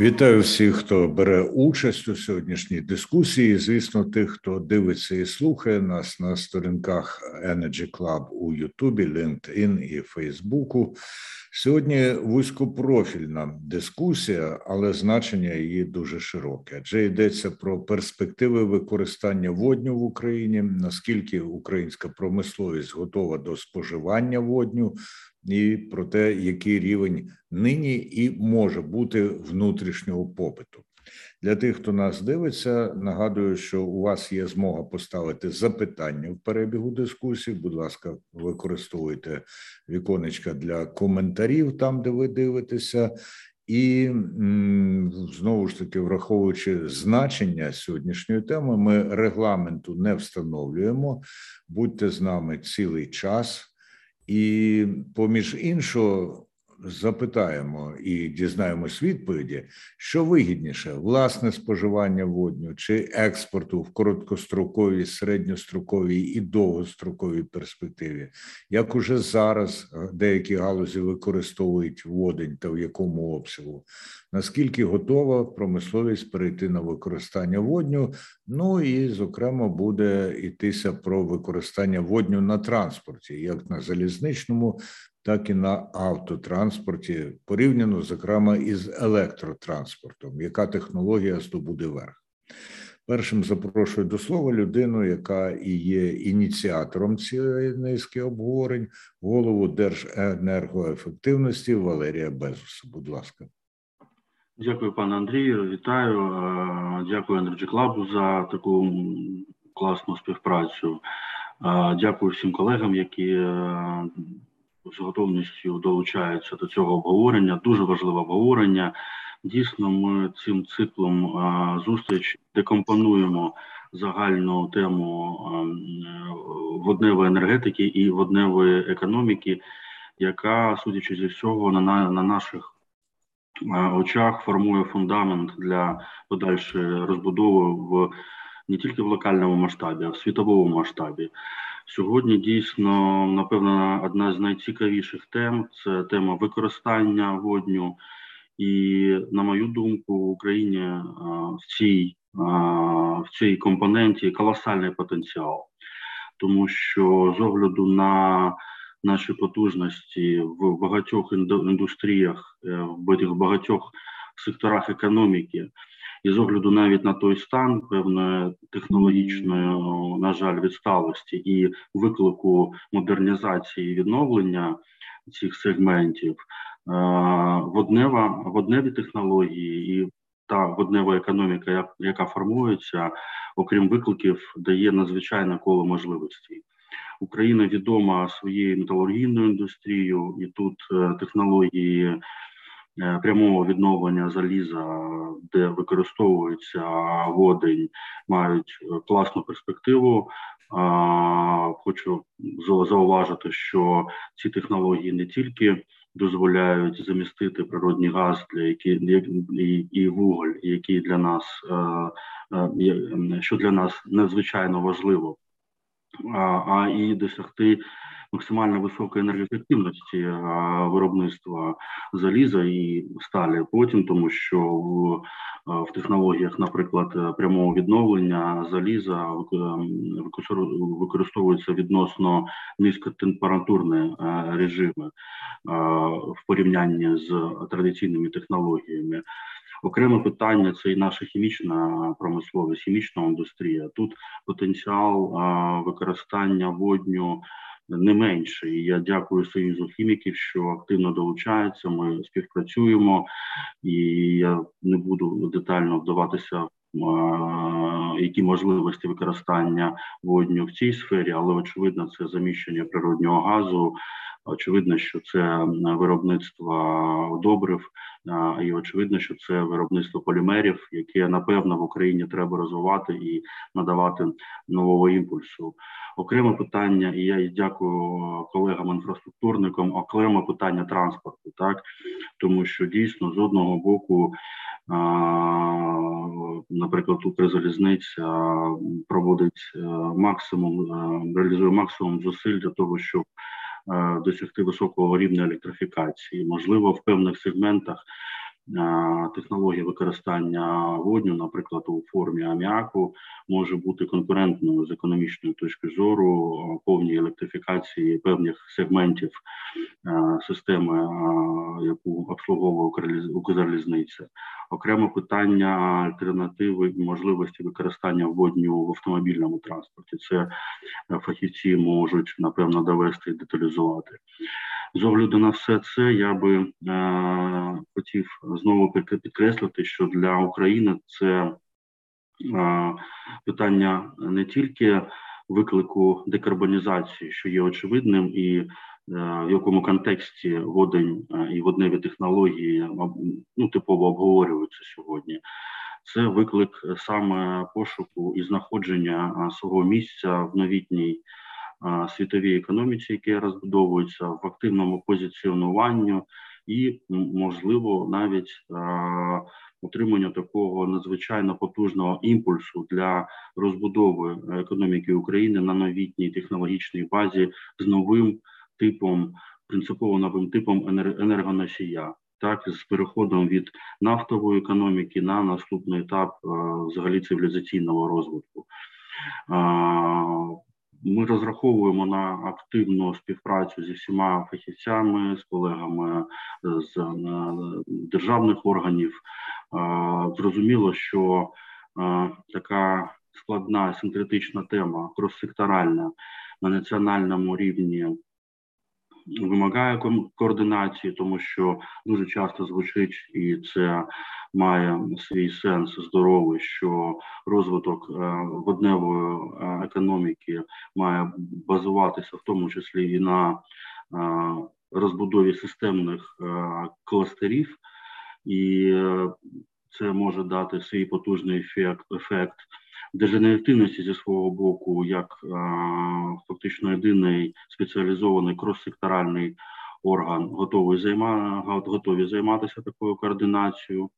Вітаю всіх, хто бере участь у сьогоднішній дискусії. Звісно, тих, хто дивиться і слухає нас на сторінках Energy Club у Ютубі, LinkedIn і Фейсбуку. Сьогодні вузькопрофільна дискусія, але значення її дуже широке. Адже йдеться про перспективи використання водню в Україні, наскільки українська промисловість готова до споживання водню, і про те, який рівень нині і може бути внутрішнього попиту. Для тих, хто нас дивиться, нагадую, що у вас є змога поставити запитання в перебігу дискусії. Будь ласка, використовуйте віконечка для коментарів там, де ви дивитеся. І знову ж таки, враховуючи значення сьогоднішньої теми, ми регламенту не встановлюємо. Будьте з нами цілий час, і поміж іншого, запитаємо і дізнаємось відповіді, що вигідніше власне споживання водню чи експорту в короткостроковій, середньостроковій і довгостроковій перспективі, як уже зараз е, деякі галузі використовують водень та в якому обсягу, наскільки готова промисловість перейти на використання водню? Ну і зокрема буде йтися про використання водню на транспорті, як на залізничному, так і на автотранспорті, порівняно, зокрема, із електротранспортом, яка технологія здобуде верх. Першим запрошую до слова людину, яка і є ініціатором цієї низки обговорень, голову Держенергоефективності Валерія Безуса. Будь ласка. Дякую, пане Андрію. Вітаю. Дякую Energy Club за таку класну співпрацю. Дякую всім колегам, які з готовністю долучаються до цього обговорення. Дуже важливе обговорення. Дійсно, ми цим циклом зустріч декомпонуємо загальну тему водневої енергетики і водневої економіки, яка, судячи зі всього, на, на наших очах формує фундамент для подальшої розбудови в не тільки в локальному масштабі, а в світовому масштабі. Сьогодні дійсно, напевно, одна з найцікавіших тем це тема використання водню. І, на мою думку, в Україні в цій в цій компоненті колосальний потенціал, тому що з огляду на наші потужності в багатьох індустріях, е, в багатьох секторах економіки, і з огляду навіть на той стан певної технологічної, на жаль, відсталості і виклику модернізації відновлення цих сегментів, е, воднева водневі технології і та воднева економіка, яка формується, окрім викликів, дає надзвичайне коло можливостей. Україна відома своєю металургійною індустрією, і тут е, технології прямого відновлення заліза, де використовується водень, мають е, класну перспективу. Хочу зауважити, що ці технології не тільки дозволяють замістити природний газ, для які і, і вуголь, який для нас е, що для нас надзвичайно важливо, а і досягти максимально високої енергоефективності виробництва заліза і сталі. Потім тому, що в, в технологіях, наприклад, прямого відновлення заліза використовуються відносно низькотемпературні режими в порівнянні з традиційними технологіями. Окреме питання це і наша хімічна промисловість, хімічна індустрія. Тут потенціал використання водню не менше. І я дякую Союзу хіміків, що активно долучаються. Ми співпрацюємо, і я не буду детально вдаватися. Які можливості використання водню в цій сфері, але очевидно, це заміщення природнього газу. Очевидно, що це виробництво добрив, і очевидно, що це виробництво полімерів, яке напевно в Україні треба розвивати і надавати нового імпульсу. Окреме питання, і я дякую колегам інфраструктурникам, окреме питання транспорту, так тому що дійсно з одного боку наприклад, Укрзалізниця проводить максимум, реалізує максимум зусиль для того, щоб досягти високого рівня електрифікації. Можливо, в певних сегментах технологія використання водню, наприклад, у формі аміаку, може бути конкурентною з економічної точки зору повній електрифікації певних сегментів системи, яку обслуговує Укрзалізниця. Окремо питання альтернативи можливості використання водню в автомобільному транспорті. Це е, фахівці можуть напевно довести і деталізувати. З огляду на все це я би е, хотів знову підкреслити, що для України це е, питання не тільки виклику декарбонізації, що є очевидним, і е, в якому контексті водень е, і водневі технології ну, типово обговорюються сьогодні. Це виклик саме пошуку і знаходження свого місця в новітній світовій економіці, яка розбудовується в активному позиціонуванні, і можливо навіть отримання такого надзвичайно потужного імпульсу для розбудови економіки України на новітній технологічній базі з новим типом, принципово новим типом енергоносія. Так, з переходом від нафтової економіки на наступний етап взагалі цивілізаційного розвитку. Ми розраховуємо на активну співпрацю зі всіма фахівцями, з колегами з е, державних органів. Зрозуміло, що е, така складна синкретична тема кроссекторальна на національному рівні вимагає координації, тому що дуже часто звучить, і це має свій сенс здоровий, що розвиток е, водневої е, економіки має базуватися в тому числі і на е, розбудові системних кластерів, і це може дати свій потужний ефект ефект деженеративності зі свого боку, як фактично єдиний спеціалізований крос-секторальний орган готовий займа, готові займатися такою координацією.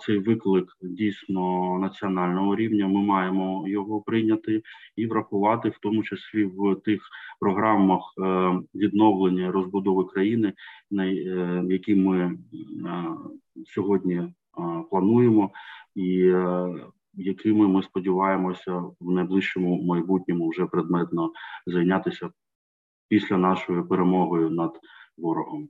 Цей виклик дійсно національного рівня. Ми маємо його прийняти і врахувати, в тому числі в тих програмах е, відновлення розбудови країни, на е, які ми е, сьогодні плануємо, і якими ми сподіваємося в найближчому майбутньому вже предметно зайнятися після нашої перемоги над ворогом.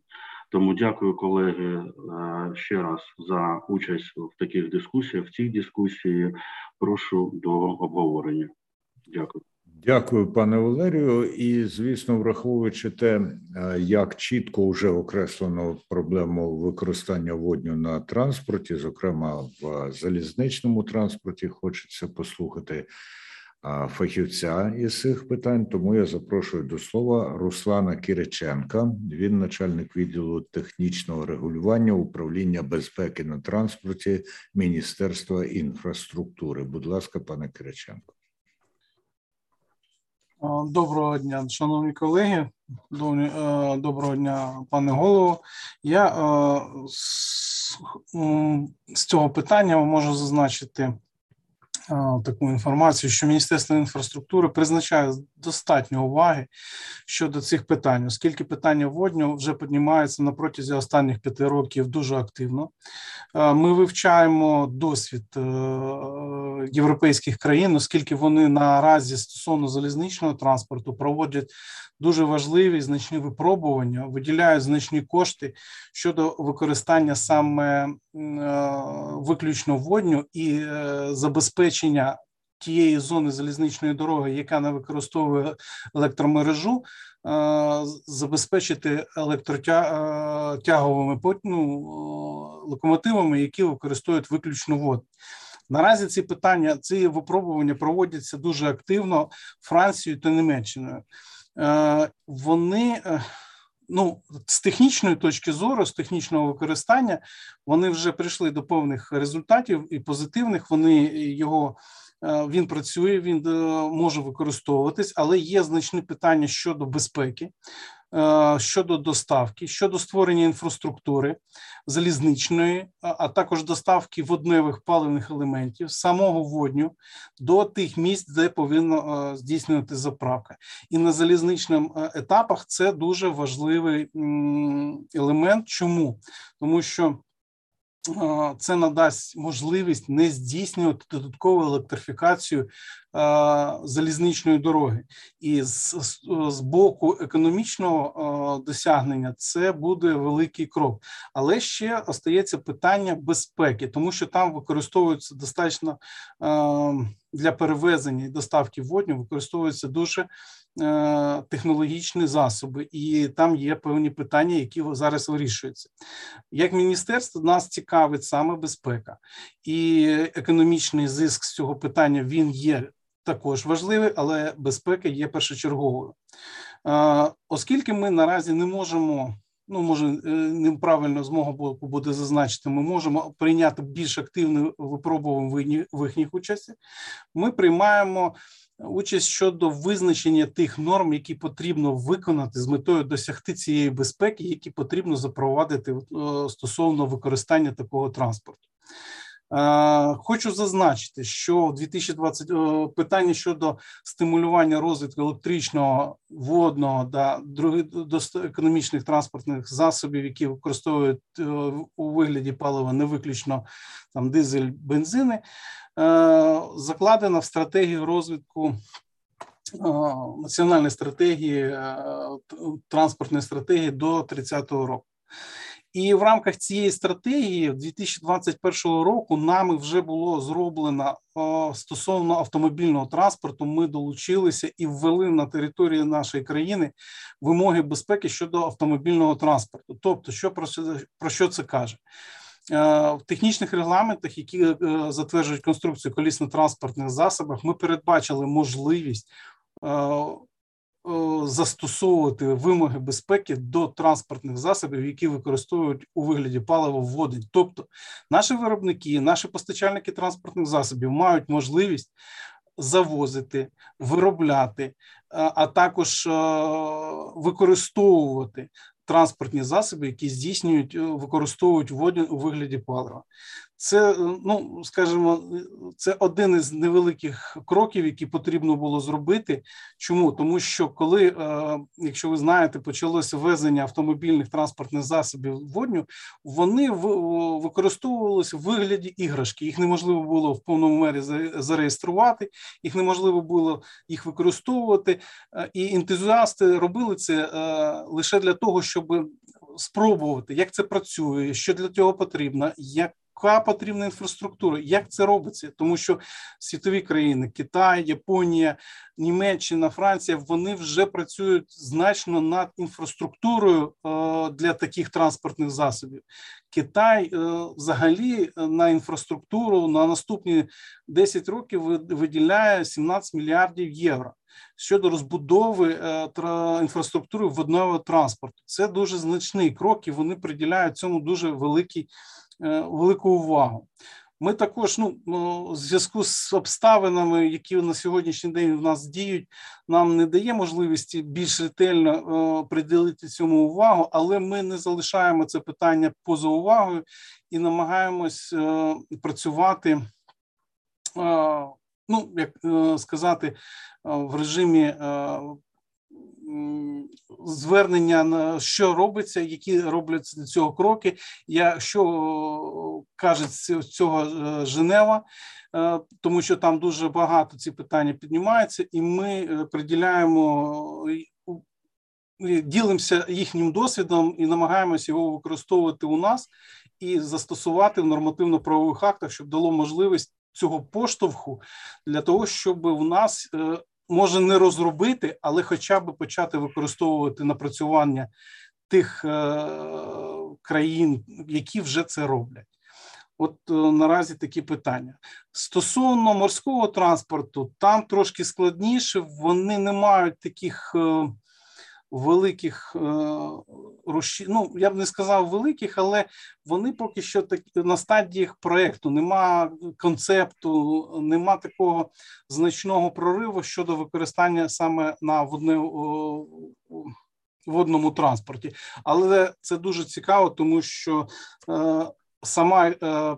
Тому дякую, колеги, е, ще раз за участь в таких дискусіях. В цій дискусії прошу до обговорення. Дякую. Дякую, пане Валерію. І звісно, враховуючи те, е, як чітко вже окреслено проблему використання водню на транспорті, зокрема в залізничному транспорті, хочеться послухати фахівця із цих питань. Тому я запрошую до слова Руслана Кириченка. Він начальник відділу технічного регулювання управління безпеки на транспорті Міністерства інфраструктури. Будь ласка, пане Кириченко. Доброго дня, шановні колеги. Доброго дня, пане голово. Я з цього питання можу зазначити таку інформацію, що Міністерство інфраструктури призначає достатньо уваги щодо цих питань, оскільки питання водню вже піднімається на протязі останніх п'яти років дуже активно. Ми вивчаємо досвід е, європейських країн, оскільки вони наразі стосовно залізничного транспорту проводять дуже важливі значні випробування, виділяють значні кошти щодо використання саме е, виключно водню і е, забезпечення тієї зони залізничної дороги, яка не використовує електромережу, е, забезпечити електротяговими ну, локомотивами, які використовують виключно воду. Наразі ці питання, ці випробування проводяться дуже активно Францією та Німеччиною. Е, вони е, ну з технічної точки зору, з технічного використання, вони вже прийшли до повних результатів і позитивних. Вони його е, він працює, він може використовуватись, але є значні питання щодо безпеки. Щодо доставки, щодо створення інфраструктури залізничної, а також доставки водневих паливних елементів самого водню до тих місць, де повинна здійснювати заправка, і на залізничних етапах це дуже важливий елемент. Чому тому, що це надасть можливість не здійснювати додаткову електрифікацію залізничної дороги, і з, з боку економічного досягнення це буде великий крок. Але ще остається питання безпеки, тому що там використовуються достатньо для перевезення і доставки водню, використовуються дуже Е, технологічні засоби, і там є певні питання, які зараз вирішуються. Як міністерство нас цікавить саме безпека і економічний зиск з цього питання він є також важливий, але безпека є першочерговою. Е, оскільки ми наразі не можемо. Ну, може, е, неправильно з мого боку буде зазначити, ми можемо прийняти більш активне випробування в їхніх участі. Ми приймаємо участь щодо визначення тих норм, які потрібно виконати з метою досягти цієї безпеки, які потрібно запровадити е, стосовно використання такого транспорту. Е, хочу зазначити, що в 2020 е, питання щодо стимулювання розвитку електричного водного та других економічних транспортних засобів, які використовують у вигляді палива не виключно там дизель, бензини, Е, закладена в стратегію розвитку е, національної стратегії е, транспортної стратегії до 30-го року. І в рамках цієї стратегії 2021 року нами вже було зроблено стосовно автомобільного транспорту. Ми долучилися і ввели на території нашої країни вимоги безпеки щодо автомобільного транспорту. Тобто, що про, про що це каже? Е, в технічних регламентах, які е, затверджують конструкцію колісно-транспортних засобах, ми передбачили можливість е, застосовувати вимоги безпеки до транспортних засобів, які використовують у вигляді палива водень. Тобто, наші виробники, наші постачальники транспортних засобів мають можливість завозити, виробляти, а також використовувати транспортні засоби, які здійснюють, е, використовують воду у вигляді палива. Це е, ну скажімо, це один із невеликих кроків, які потрібно було зробити. Чому тому, що коли, е, якщо ви знаєте, почалося ввезення автомобільних транспортних засобів водню, вони використовувалися в вигляді іграшки. Їх неможливо було в повному мері зареєструвати, їх неможливо було їх використовувати, і ентузіасти робили це лише для того, щоб спробувати, як це працює, що для цього потрібно, як яка потрібна інфраструктура, як це робиться, тому що світові країни Китай, Японія, Німеччина, Франція вони вже працюють значно над інфраструктурою е, для таких транспортних засобів. Китай е, взагалі на інфраструктуру на наступні 10 років виділяє 17 мільярдів євро. Щодо розбудови е, інфраструктури водного транспорту, це дуже значний крок, і вони приділяють цьому дуже великий Е, велику увагу. Ми також, ну в зв'язку з обставинами, які на сьогоднішній день в нас діють, нам не дає можливості більш ретельно е, приділити цьому увагу, але ми не залишаємо це питання поза увагою і намагаємось е, працювати. Ну, як сказати, в режимі звернення на що робиться, які робляться для цього кроки. Я що каже цього е, Женева, е, тому що там дуже багато ці питання піднімаються, і ми е, приділяємо. Ділимося їхнім досвідом і намагаємося його використовувати у нас і застосувати в нормативно-правових актах, щоб дало можливість цього поштовху для того, щоб у нас може не розробити, але хоча б почати використовувати напрацювання тих е, країн, які вже це роблять. От е, наразі такі питання стосовно морського транспорту, там трошки складніше, вони не мають таких е, великих е, руші... ну я б не сказав великих, але вони поки що так на стадіях проекту. Нема концепту, нема такого значного прориву щодо використання саме на водне водному транспорті. Але це дуже цікаво, тому що сама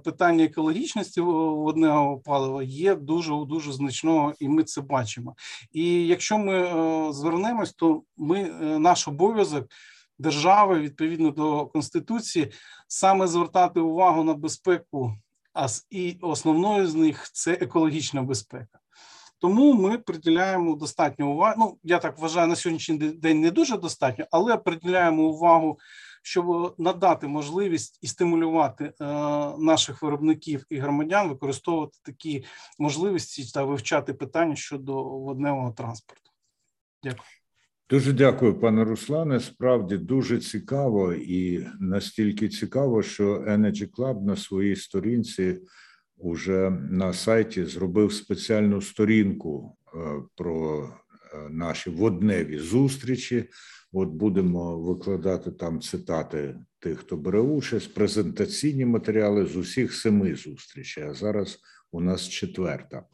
питання екологічності водного палива є дуже дуже значного, і ми це бачимо. І якщо ми звернемось, то ми наш обов'язок держави відповідно до конституції саме звертати увагу на безпеку, а і основною з них це екологічна безпека. Тому ми приділяємо достатньо уваги. Ну я так вважаю, на сьогоднішній день не дуже достатньо, але приділяємо увагу, щоб надати можливість і стимулювати е, наших виробників і громадян використовувати такі можливості та вивчати питання щодо водневого транспорту. Дякую. Дуже дякую, пане Руслане. Справді дуже цікаво і настільки цікаво, що Energy Club на своїй сторінці уже на сайті зробив спеціальну сторінку е, про е, наші водневі зустрічі. От будемо викладати там цитати тих, хто бере участь, презентаційні матеріали з усіх семи зустрічей. А зараз у нас четверта.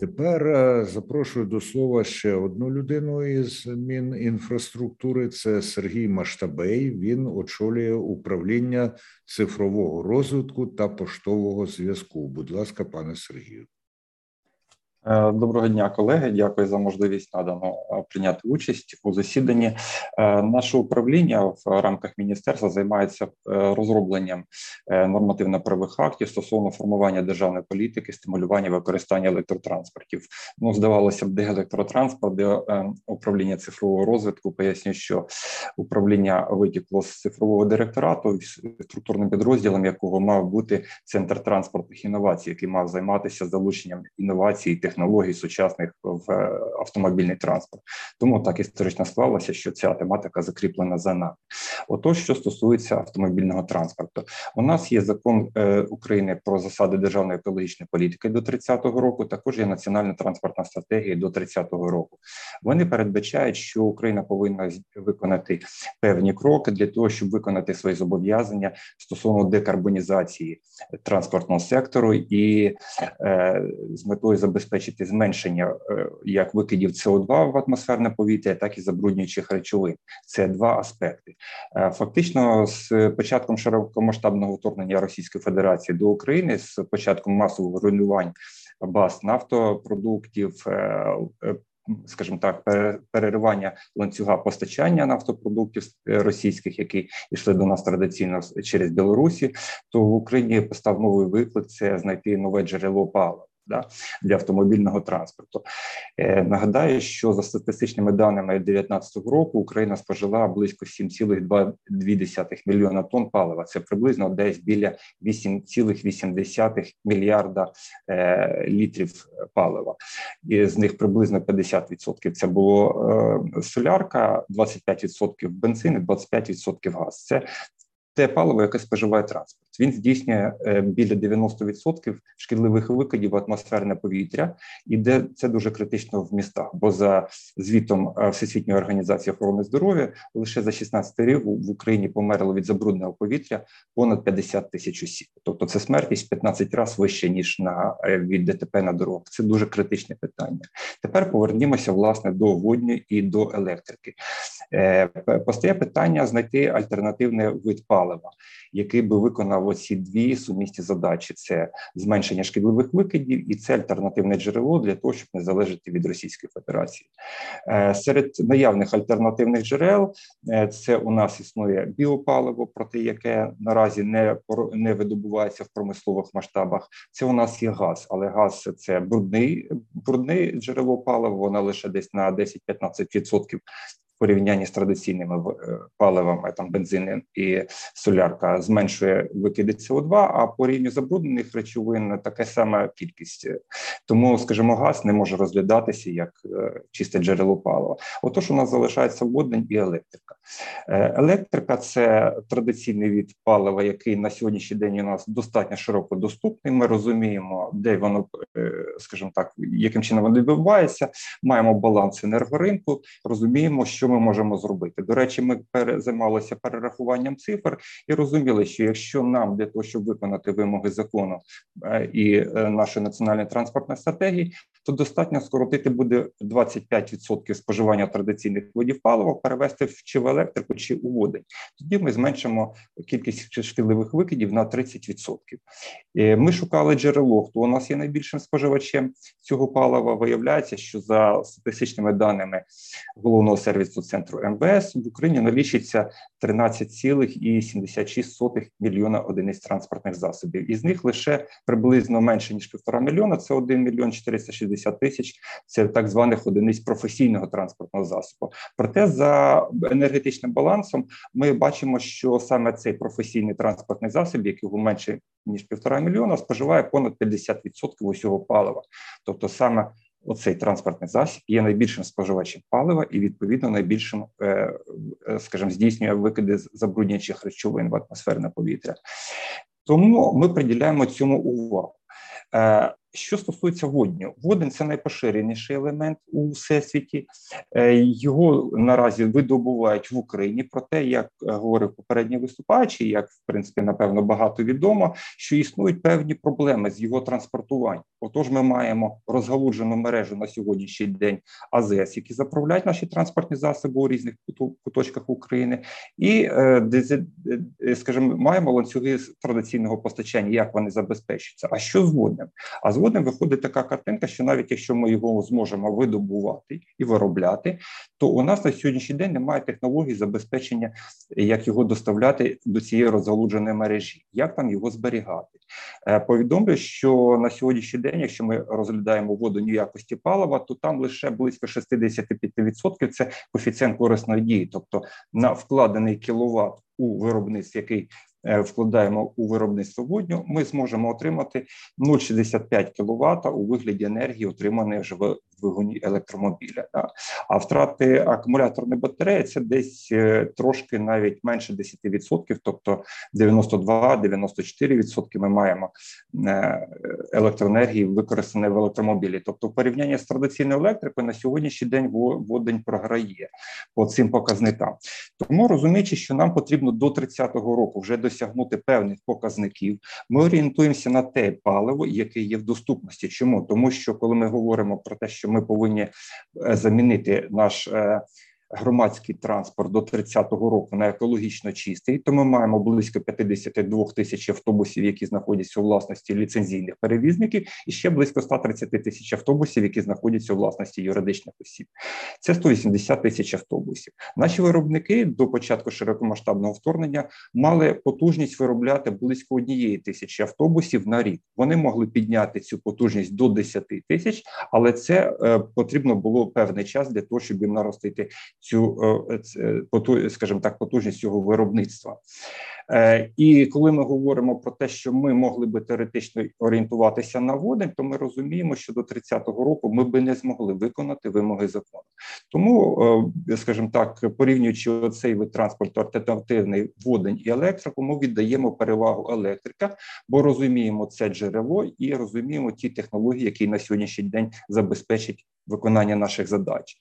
Тепер е, запрошую до слова ще одну людину із Мінінфраструктури. Це Сергій Маштабей. Він очолює управління цифрового розвитку та поштового зв'язку. Будь ласка, пане Сергію. Е, доброго дня, колеги. Дякую за можливість надано е, прийняти участь у засіданні. Е, наше управління в рамках міністерства займається розробленням нормативно-правових актів стосовно формування державної політики, стимулювання використання електротранспортів. Ну, здавалося б, де електротранспорт, де управління цифрового розвитку. Поясню, що управління витікло з цифрового директорату, структурним підрозділом якого мав бути центр транспортних інновацій, який мав займатися залученням інновацій технологій сучасних в е, автомобільний транспорт. Тому так історично склалося, що ця тематика закріплена за нами. Отож, що стосується автомобільного транспорту, у нас є закон е, України про засади державної екологічної політики до 30-го року. Також є національна транспортна стратегія до 30-го року. Вони передбачають, що Україна повинна виконати певні кроки для того, щоб виконати свої зобов'язання стосовно декарбонізації транспортного сектору і е, з метою забезпечення забезпечити зменшення е, як викидів СО2 в атмосферне повітря, так і забруднюючих речовин. Це два аспекти. Е, фактично, з початком широкомасштабного вторгнення Російської Федерації до України, з початком масового руйнувань баз нафтопродуктів. Е, скажімо так, переривання ланцюга постачання нафтопродуктів російських, які йшли до нас традиційно через Білорусі, то в Україні постав новий виклик: це знайти нове джерело палива да, для автомобільного транспорту. Е, Нагадаю, що за статистичними даними 2019 року Україна спожила близько 7,2 мільйона тонн палива. Це приблизно десь біля 8,8 мільярда е, літрів палива. І з них приблизно 50% це було е, солярка, 25% бензин, і 25% газ. Це те паливо, яке споживає транспорт. Він здійснює е, біля 90% шкідливих викидів в атмосферне повітря, і де це дуже критично в містах. Бо за звітом е, Всесвітньої організації охорони здоров'я лише за 16 рік в Україні померло від забрудненого повітря понад 50 тисяч осіб. Тобто це смертність 15 разів вище ніж на е, від ДТП на дорогах. Це дуже критичне питання. Тепер повернімося власне до водньої і до електрики. Постає питання знайти альтернативний вид палива, який би виконав оці дві сумісні задачі: це зменшення шкідливих викидів, і це альтернативне джерело для того, щоб не залежати від Російської Федерації. Е, серед наявних альтернативних джерел е, це у нас існує біопаливо, проте яке наразі не не видобувається в промислових масштабах. Це у нас є газ, але газ це брудний брудний джерело палива. Вона лише десь на 10-15% порівнянні з традиційними е, паливами, там бензин і солярка, зменшує викиди СО2, а по рівню забруднених речовин така сама кількість. Тому, скажімо, газ не може розглядатися як е, чисте джерело палива. Отож, у нас залишається водень і електрика. Е, електрика це традиційний від палива, який на сьогоднішній день у нас достатньо широко доступний. Ми розуміємо, де воно, скажімо так, яким чином воно відбувається. Маємо баланс енергоринку, розуміємо, що ми можемо зробити. До речі, ми займалися перерахуванням цифр і розуміли, що якщо нам для того, щоб виконати вимоги закону е, і е, нашої національної транспортної стратегії, то достатньо скоротити буде 25% споживання традиційних видів палива, перевести чи в електрику, чи у водень. Тоді ми зменшимо кількість шкідливих викидів на 30%. Е, ми шукали джерело, хто у нас є найбільшим споживачем цього палива. Виявляється, що за статистичними даними головного сервісу центру МВС в Україні налічиться 13,76 мільйона одиниць транспортних засобів. Із них лише приблизно менше ніж півтора мільйона. Це 1 мільйон 460 тисяч. Це так званих одиниць професійного транспортного засобу. Проте за енергетичним балансом ми бачимо, що саме цей професійний транспортний засіб, який менше ніж півтора мільйона, споживає понад 50% усього палива, тобто саме оцей транспортний засіб є найбільшим споживачем палива і відповідно найбільшим, е, е, скажімо, здійснює викиди забруднюючих речовин в атмосферне повітря. Тому ми приділяємо цьому увагу. Е, що стосується водню, водень це найпоширеніший елемент у всесвіті. Е, його наразі видобувають в Україні. Проте, як говорив попередній виступаючий, як в принципі напевно багато відомо, що існують певні проблеми з його транспортуванням. Отож, ми маємо розгалуджену мережу на сьогоднішній день АЗС, які заправляють наші транспортні засоби у різних куточках України, і е, е, скажімо, маємо ланцюги традиційного постачання, як вони забезпечуються. А що з воднем? А з згодом виходить така картинка, що навіть якщо ми його зможемо видобувати і виробляти, то у нас на сьогоднішній день немає технологій забезпечення, як його доставляти до цієї розгалудженої мережі, як там його зберігати. Е, повідомлю, що на сьогоднішній день, якщо ми розглядаємо воду якості палива, то там лише близько 65% – це коефіцієнт корисної дії, тобто на вкладений кіловат у виробництв, який вкладаємо у виробництво водню, ми зможемо отримати 0,65 кВт у вигляді енергії, отриманої в двигуні електромобіля. А втрати акумуляторної батареї це десь е, трошки навіть менше 10%, тобто 92-94% ми маємо е, електроенергії використаної в електромобілі. Тобто, в порівнянні з традиційною електрикою на сьогоднішній день водень програє по цим показникам. Тому розуміючи, що нам потрібно до 30-го року вже досягнути певних показників, ми орієнтуємося на те паливо, яке є в доступності. Чому тому, що коли ми говоримо про те, що ми повинні е, замінити наш е, громадський транспорт до 30-го року на екологічно чистий, то ми маємо близько 52 тисяч автобусів, які знаходяться у власності ліцензійних перевізників, і ще близько 130 тисяч автобусів, які знаходяться у власності юридичних осіб. Це 180 тисяч автобусів. Наші виробники до початку широкомасштабного вторгнення мали потужність виробляти близько однієї тисячі автобусів на рік. Вони могли підняти цю потужність до 10 тисяч, але це е, потрібно було певний час для того, щоб їм наростити цю е, скажімо так, потужність цього виробництва. Е, і коли ми говоримо про те, що ми могли би теоретично орієнтуватися на водень, то ми розуміємо, що до 30-го року ми би не змогли виконати вимоги закону. Тому, скажімо так, порівнюючи цей вид транспорту, альтернативний водень і електрику, ми віддаємо перевагу електрика, бо розуміємо це джерело і розуміємо ті технології, які на сьогоднішній день забезпечать виконання наших задач.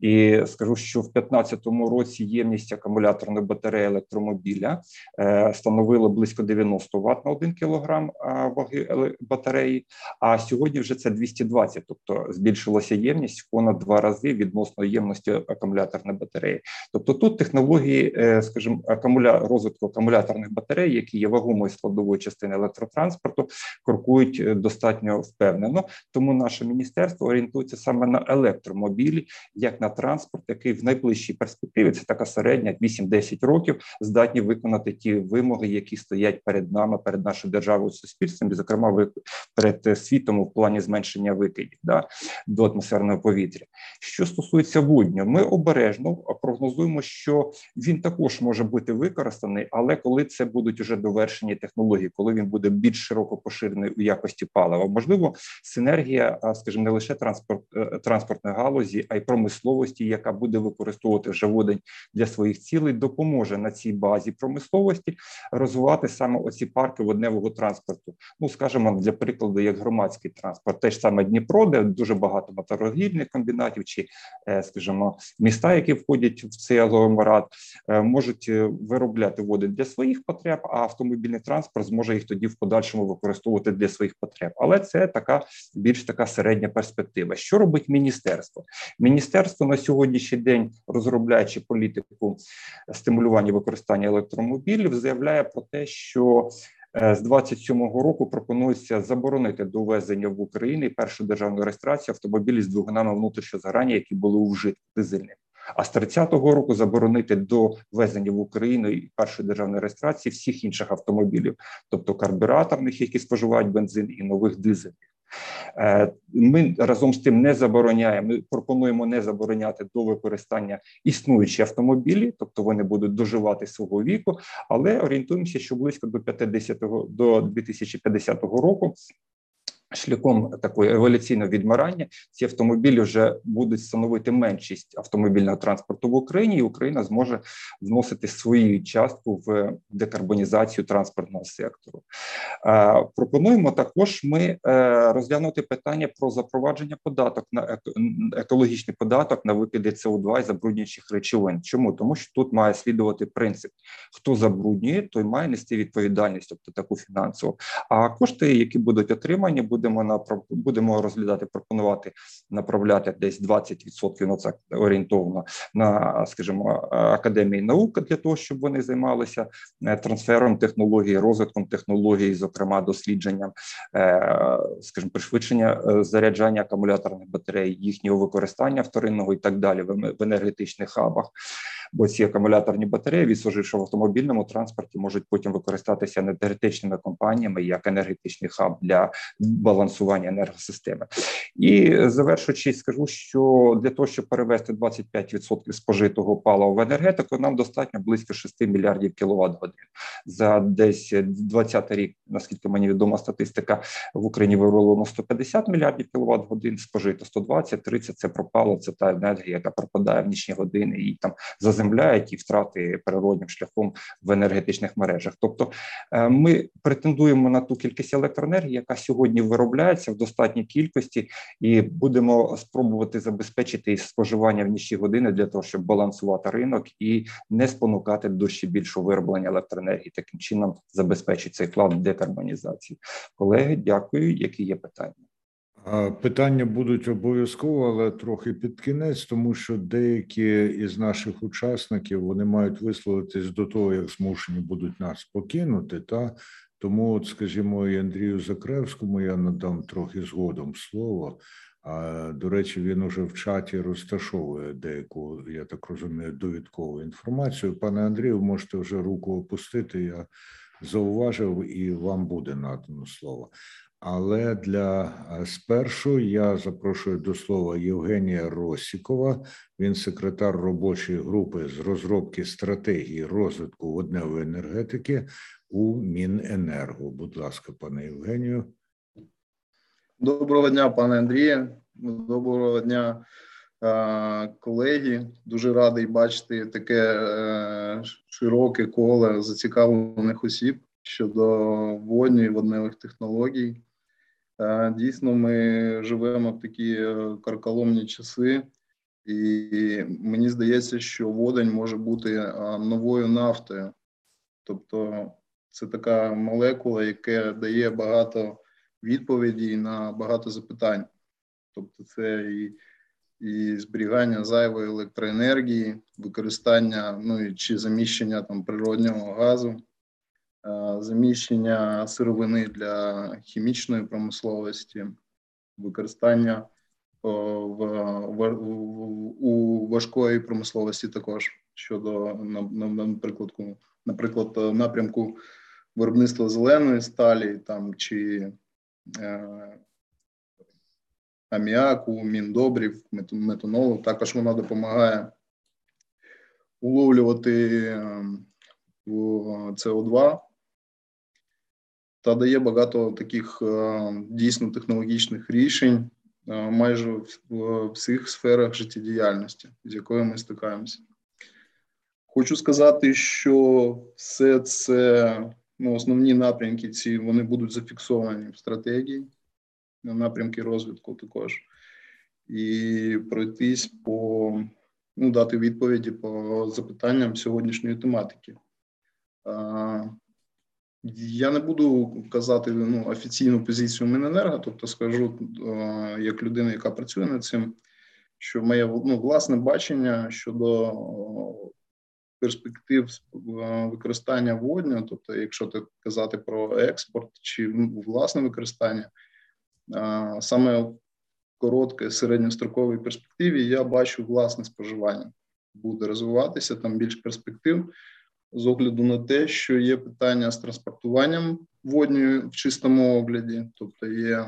І скажу, що в 2015 році ємність акумуляторної батареї електромобіля е, становила близько 90 Вт на 1 кг ваги батареї. А сьогодні вже це 220, тобто збільшилася ємність понад два рази відносно ємності акумуляторної батареї. Тобто тут технології, е, скажімо, акумуля... розвитку акумуляторних батарей, які є вагомою складовою частиною електротранспорту, крокують е, достатньо впевнено. Тому наше міністерство орієнтується саме на електромобілі, як на на транспорт, який в найближчій перспективі це така середня 8-10 років, здатні виконати ті вимоги, які стоять перед нами, перед нашою державою суспільством, і зокрема перед світом у плані зменшення викидів да, до атмосферного повітря. Що стосується водню, ми обережно прогнозуємо, що він також може бути використаний, але коли це будуть вже довершені технології, коли він буде більш широко поширений у якості палива, можливо, синергія, скажімо, не лише транспорт е, транспортної галузі, а й промисловості, яка буде використовувати вже водень для своїх цілей, допоможе на цій базі промисловості розвивати саме оці парки водневого транспорту. Ну скажімо, для прикладу, як громадський транспорт, те ж саме Дніпро, де дуже багато моторогільних комбінатів, чи скажімо, міста, які входять в цей агломерат, можуть виробляти води для своїх потреб, а автомобільний транспорт зможе їх тоді в подальшому використовувати для своїх потреб. Але це така більш така середня перспектива. Що робить міністерство? Міністерство на сьогоднішній день, розробляючи політику стимулювання використання електромобілів, заявляє про те, що е, з 27-го року пропонується заборонити довезення в Україну першу державну реєстрацію автомобілів з двигунами внутрішнього згорання, які були у вжитку дизельних. А з 30-го року заборонити до ввезення в Україну і першої державної реєстрації всіх інших автомобілів, тобто карбюраторних, які споживають бензин, і нових дизельних. Е, ми разом з тим не забороняємо. Ми пропонуємо не забороняти до використання існуючі автомобілі, тобто вони будуть доживати свого віку, але орієнтуємося, що близько до 50 до 2050 року Шляхом такої еволюційного відмирання ці автомобілі вже будуть становити меншість автомобільного транспорту в Україні, і Україна зможе вносити свою частку в декарбонізацію транспортного сектору. Пропонуємо також ми е, розглянути питання про запровадження податок на екологічний податок на викиди СО2 і забруднюючих речовин. Чому тому, що тут має слідувати принцип: хто забруднює, той має нести відповідальність, тобто таку фінансову. А кошти, які будуть отримані, будемо на будемо розглядати, пропонувати направляти десь 20%, ну це орієнтовно на, скажімо, академії наук для того, щоб вони займалися е, трансфером технологій, розвитком технологій, зокрема дослідженням, е, скажімо, пришвидшення е, заряджання акумуляторних батарей, їхнього використання вторинного і так далі в енергетичних хабах бо ці акумуляторні батареї, відслуживши в автомобільному транспорті, можуть потім використатися енергетичними компаніями як енергетичний хаб для балансування енергосистеми. І завершуючи, скажу, що для того, щоб перевести 25% спожитого палива в енергетику, нам достатньо близько 6 мільярдів кіловат годин за десь 20 рік, наскільки мені відома статистика в Україні вироблено 150 мільярдів кіловат годин, спожито 120, 30 – це пропало. Це та енергія, яка пропадає в нічні години і там за заземляють і втрати природним шляхом в енергетичних мережах. Тобто е, ми претендуємо на ту кількість електроенергії, яка сьогодні виробляється в достатній кількості, і будемо спробувати забезпечити споживання в нічні години для того, щоб балансувати ринок і не спонукати до ще більшого вироблення електроенергії. Таким чином забезпечить цей вклад в декарбонізацію. Колеги, дякую. Які є питання? Питання будуть обов'язково, але трохи під кінець, тому що деякі із наших учасників вони мають висловитись до того, як змушені будуть нас покинути. Та тому, от, скажімо, і Андрію Закревському я надам трохи згодом слово. А до речі, він уже в чаті розташовує деяку, я так розумію, довідкову інформацію. Пане Андрію, можете вже руку опустити. Я зауважив, і вам буде надано слово. Але для е, спершу я запрошую до слова Євгенія Росікова. Він секретар робочої групи з розробки стратегії розвитку водневої енергетики у Міненерго. Будь ласка, пане Євгенію. Доброго дня, пане Андрію. Доброго дня, е, колеги. Дуже радий бачити таке е, широке коло зацікавлених осіб щодо водньої водневих технологій. Дійсно, ми живемо в такі е, карколомні часи, і мені здається, що водень може бути е, новою нафтою. Тобто, це така молекула, яка дає багато відповідей на багато запитань. Тобто, це і і зберігання зайвої електроенергії, використання ну чи заміщення там природнього газу. Е, заміщення сировини для хімічної промисловості, використання в, в, у важкої промисловості також щодо наприклад, наприклад, напрямку виробництва зеленої сталі там чи е, аміаку, міндобрів, метанолу. Також вона допомагає уловлювати ем, СО2 та дає багато таких е, дійсно технологічних рішень майже в всіх сферах життєдіяльності, з якою ми стикаємося. Хочу сказати, що все це ну, основні напрямки ці вони будуть зафіксовані в стратегії, напрямки розвитку також, і пройтись по ну, дати відповіді по запитанням сьогоднішньої тематики. Я не буду казати ну, офіційну позицію Міненерго, тобто скажу як людина, яка працює над цим, що моє ну, власне бачення щодо перспектив використання водню, тобто, якщо так казати про експорт чи власне використання, саме в короткій середньостроковій перспективі я бачу власне споживання. Буде розвиватися там більш перспектив з огляду на те, що є питання з транспортуванням водню в чистому огляді, тобто є.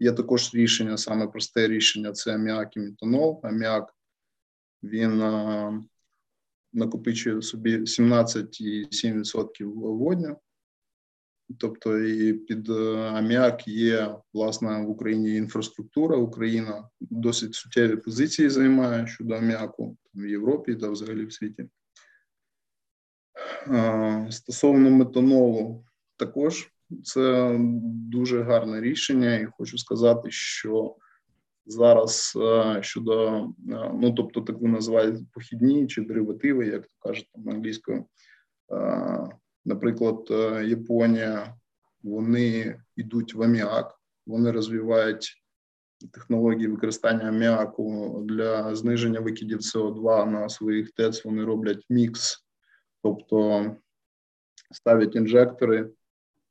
Є також рішення, саме просте рішення це аміак і метанол. Аміак він накопичує собі 17,7% водню. Тобто, і під е, аміак є власне в Україні інфраструктура. Україна досить суттєві позиції займає щодо аміаку в Європі та взагалі в світі. Стосовно метанолу, також це дуже гарне рішення, і хочу сказати, що зараз е, щодо е, ну тобто так ви називаєте похідні чи деривативи, як то кажуть там англійською. Е, наприклад, Японія, вони йдуть в аміак, вони розвивають технології використання аміаку для зниження викидів СО2 на своїх ТЕЦ. Вони роблять мікс, тобто ставлять інжектори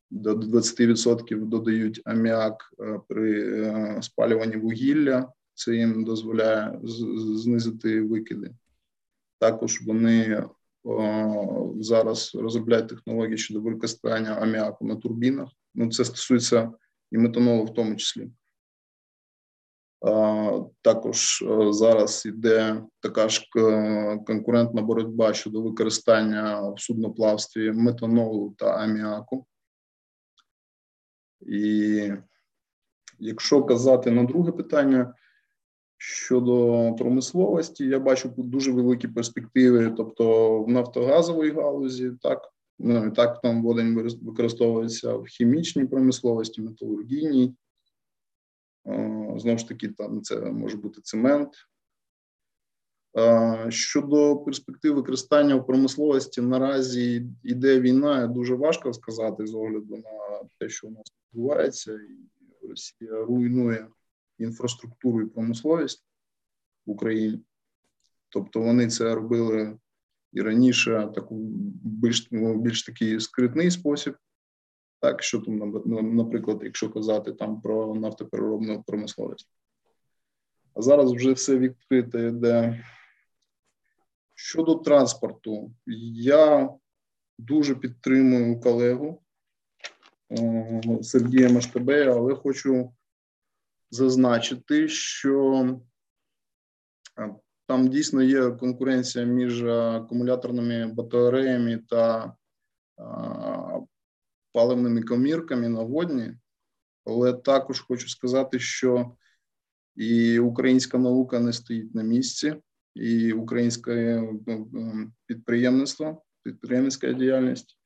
до 20% додають аміак е, при е, спалюванні вугілля. Це їм дозволяє знизити викиди. Також вони о, зараз розробляють технології щодо використання аміаку на турбінах. Ну, це стосується і метанолу в тому числі. А, також е, зараз йде така ж конкурентна боротьба щодо використання в судноплавстві метанолу та аміаку. І якщо казати на друге питання щодо промисловості, я бачу дуже великі перспективи, тобто в нафтогазовій галузі, так ну так там водень використовується в хімічній промисловості, металургійній. Знову ж таки, там це може бути цемент, Щодо перспектив використання в промисловості, наразі йде війна, дуже важко сказати з огляду на те, що у нас відбувається, і Росія руйнує інфраструктуру і промисловість в Україні. Тобто вони це робили і раніше таку більш ну, більш такий скритний спосіб. Так, що там, наприклад, якщо казати там про нафтопереробну промисловість. А зараз вже все відкрите, де Щодо транспорту, я дуже підтримую колегу е, Сергія Маштабея, але хочу зазначити, що е, там дійсно є конкуренція між акумуляторними батареями та е, паливними комірками на водні, але також хочу сказати, що і українська наука не стоїть на місці і українське ну, підприємництво, підприємницька діяльність.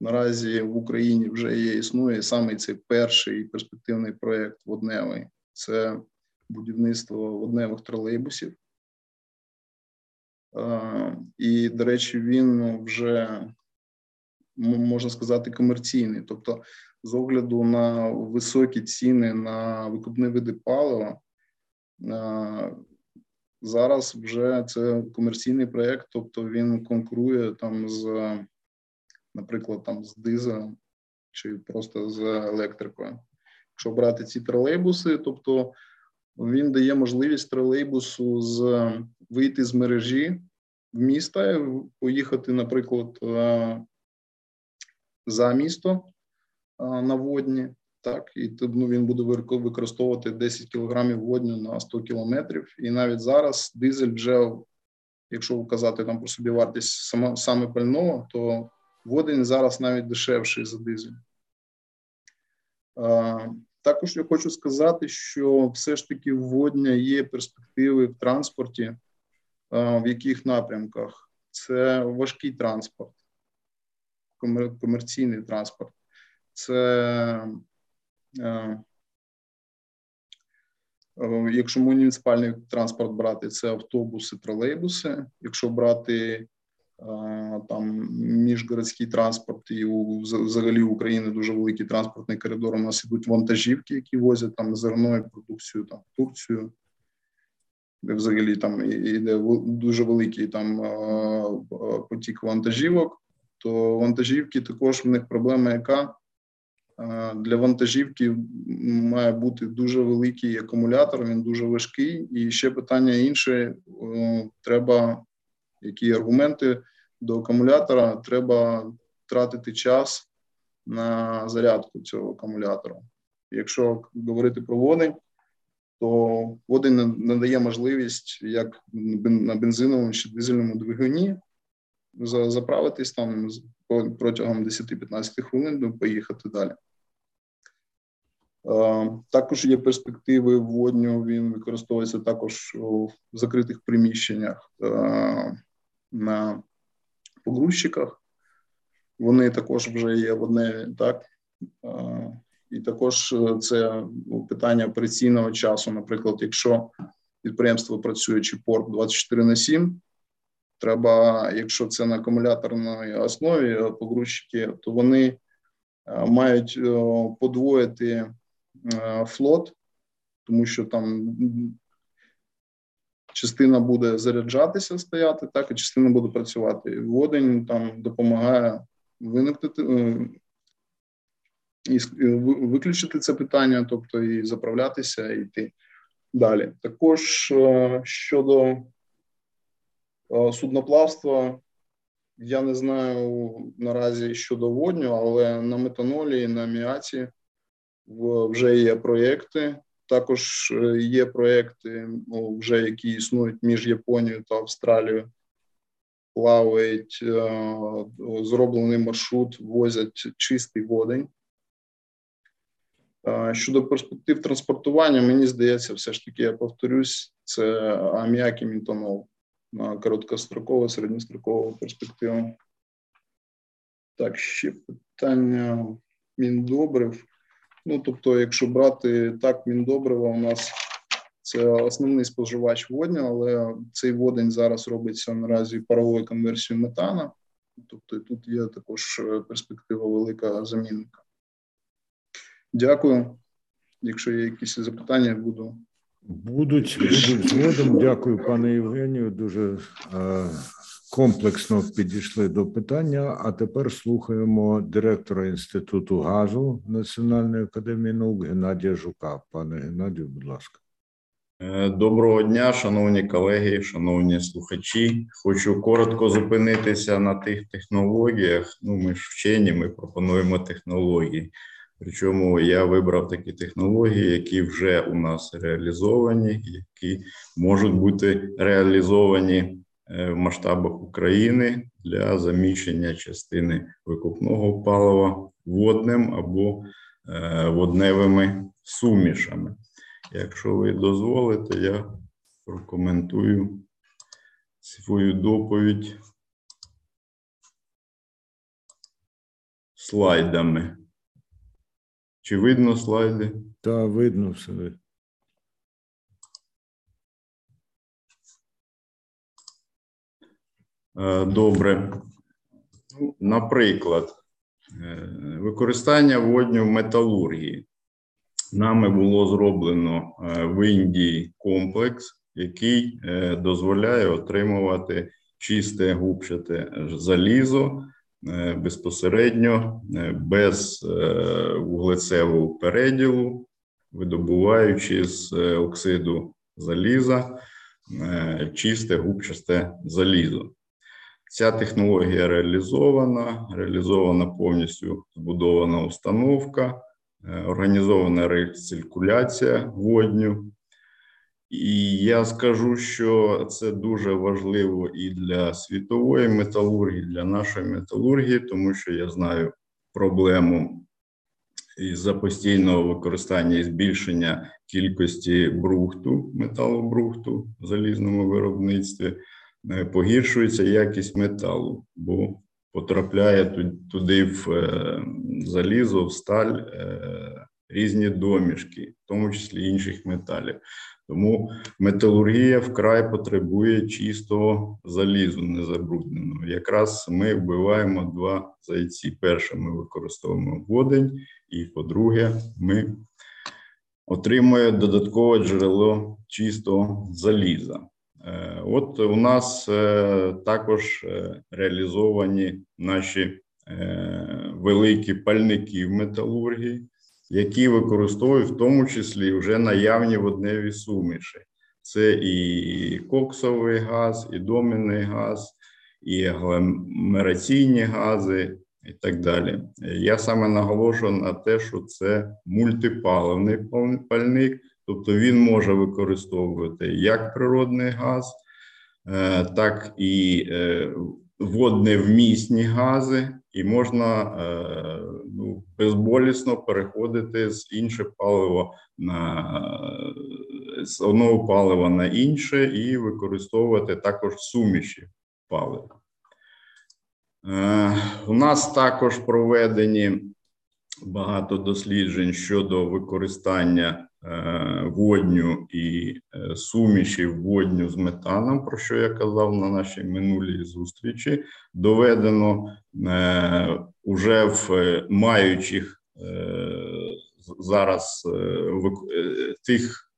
Наразі в Україні вже є існує саме цей перший перспективний проєкт водневий це будівництво водневих тролейбусів. І, до речі, він вже можна сказати комерційний. Тобто, з огляду на високі ціни на викупні види палива, Зараз вже це комерційний проєкт, тобто він конкурує там з, наприклад, там з дизелем чи просто з електрикою. Якщо брати ці тролейбуси, тобто він дає можливість тролейбусу з вийти з мережі в міста, поїхати, наприклад, за місто е, на водні, так, і ну, він буде використовувати 10 кілограмів водню на 100 кілометрів. І навіть зараз дизель вже, якщо вказати там про собі вартість саме, саме пального, то водень зараз навіть дешевший за дизель. також я хочу сказати, що все ж таки вводня є перспективи в транспорті, в яких напрямках це важкий транспорт, комерційний транспорт, це Якщо муніципальний транспорт брати, це автобуси, тролейбуси. Якщо брати там міжгородський транспорт і у взагалі в Україні дуже великий транспортний коридор. У нас ідуть вантажівки, які возять там зерно і продукцію там в Турцію, де взагалі там іде дуже великий там потік вантажівок. То вантажівки також в них проблема, яка для вантажівки має бути дуже великий акумулятор. Він дуже важкий. І ще питання інше: треба які аргументи до акумулятора, треба тратити час на зарядку цього акумулятора. Якщо говорити про водень, то водень надає можливість як на бензиновому чи дизельному двигуні заправитись там протягом 10-15 хвилин, поїхати далі. Також є перспективи водню. Він використовується також у закритих приміщеннях на погрузчиках. Вони також вже є водневі, так і також е, це ну, питання операційного часу. Наприклад, якщо підприємство працює чи порт 24 на 7, треба, якщо це на акумуляторній основі погрузчики, то вони мають подвоїти флот, тому що там частина буде заряджатися, стояти, так і частина буде працювати. Водень там допомагає виникнути е, і виключити це питання, тобто і заправлятися, і йти далі. Також е, щодо е, судноплавства. Я не знаю наразі щодо водню, але на метанолі і на аміаці вже є проєкти. Також е, є проекти, ну, вже які існують між Японією та Австралією. Плавають е, зроблений маршрут, возять чистий водень. Е, щодо перспектив транспортування, мені здається, все ж таки я повторюсь, це аміак і мітанол на короткострокову, середньострокову перспективу. Так, ще питання міндобрив. Ну тобто, якщо брати так, міндобрива у нас це основний споживач водня, але цей водень зараз робиться наразі паровою конверсією метана. Тобто тут є також е, перспектива велика замінника. Дякую. Якщо є якісь запитання, буду. Будуть будуть згодом. Дякую, пане Євгенію. Дуже е, комплексно підійшли до питання. А тепер слухаємо директора інституту газу Національної академії наук Геннадія Жука. Пане Геннадію, будь ласка. Е, доброго дня, шановні колеги, шановні слухачі. Хочу коротко зупинитися на тих технологіях. Ну, ми ж вчені, ми пропонуємо технології. Причому я вибрав такі технології, які вже у нас реалізовані, які можуть бути реалізовані Е, в масштабах України для заміщення частини викупного палива водним або е, водневими сумішами. Якщо ви дозволите, я прокоментую свою доповідь слайдами. Чи видно слайди? Так, видно все. Е, добре. Наприклад, е, використання водню в металургії. Нами було зроблено е, в Індії комплекс, який дозволяє отримувати чисте губчате залізо безпосередньо без вуглецевого переділу, видобуваючи з оксиду заліза чисте губчасте залізо. Ця технологія реалізована, реалізована повністю збудована установка, е, організована рециркуляція водню. І я скажу, що це дуже важливо і для світової металургії, для нашої металургії, тому що я знаю проблему із-за постійного використання і збільшення кількості брухту, металобрухту в залізному виробництві, е, погіршується якість металу, бо потрапляє туди в е, залізо, в сталь е, різні домішки, в тому числі інших металів. Тому металургія вкрай потребує чистого залізу незабрудненого. Якраз ми вбиваємо два зайці. Перше, ми використовуємо водень, і по-друге, ми отримуємо додаткове джерело чистого заліза. Е, от у нас е, також е, реалізовані наші великі пальники в металургії які використовують в тому числі вже наявні водневі суміші. Це і коксовий газ, і домінний газ, і агломераційні гази, і так далі. Я саме наголошую на те, що це мультипаливний пальник, тобто він може використовувати як природний газ, е, так і е, водневмісні гази, і можна е, ну, безболісно переходити з інше паливо на з одного палива на інше, і використовувати також суміші палива. Е, у нас також проведені багато досліджень щодо використання Е, водню і е, суміші водню з метаном, про що я казав на нашій минулій зустрічі, доведено е, уже в маючих зараз тих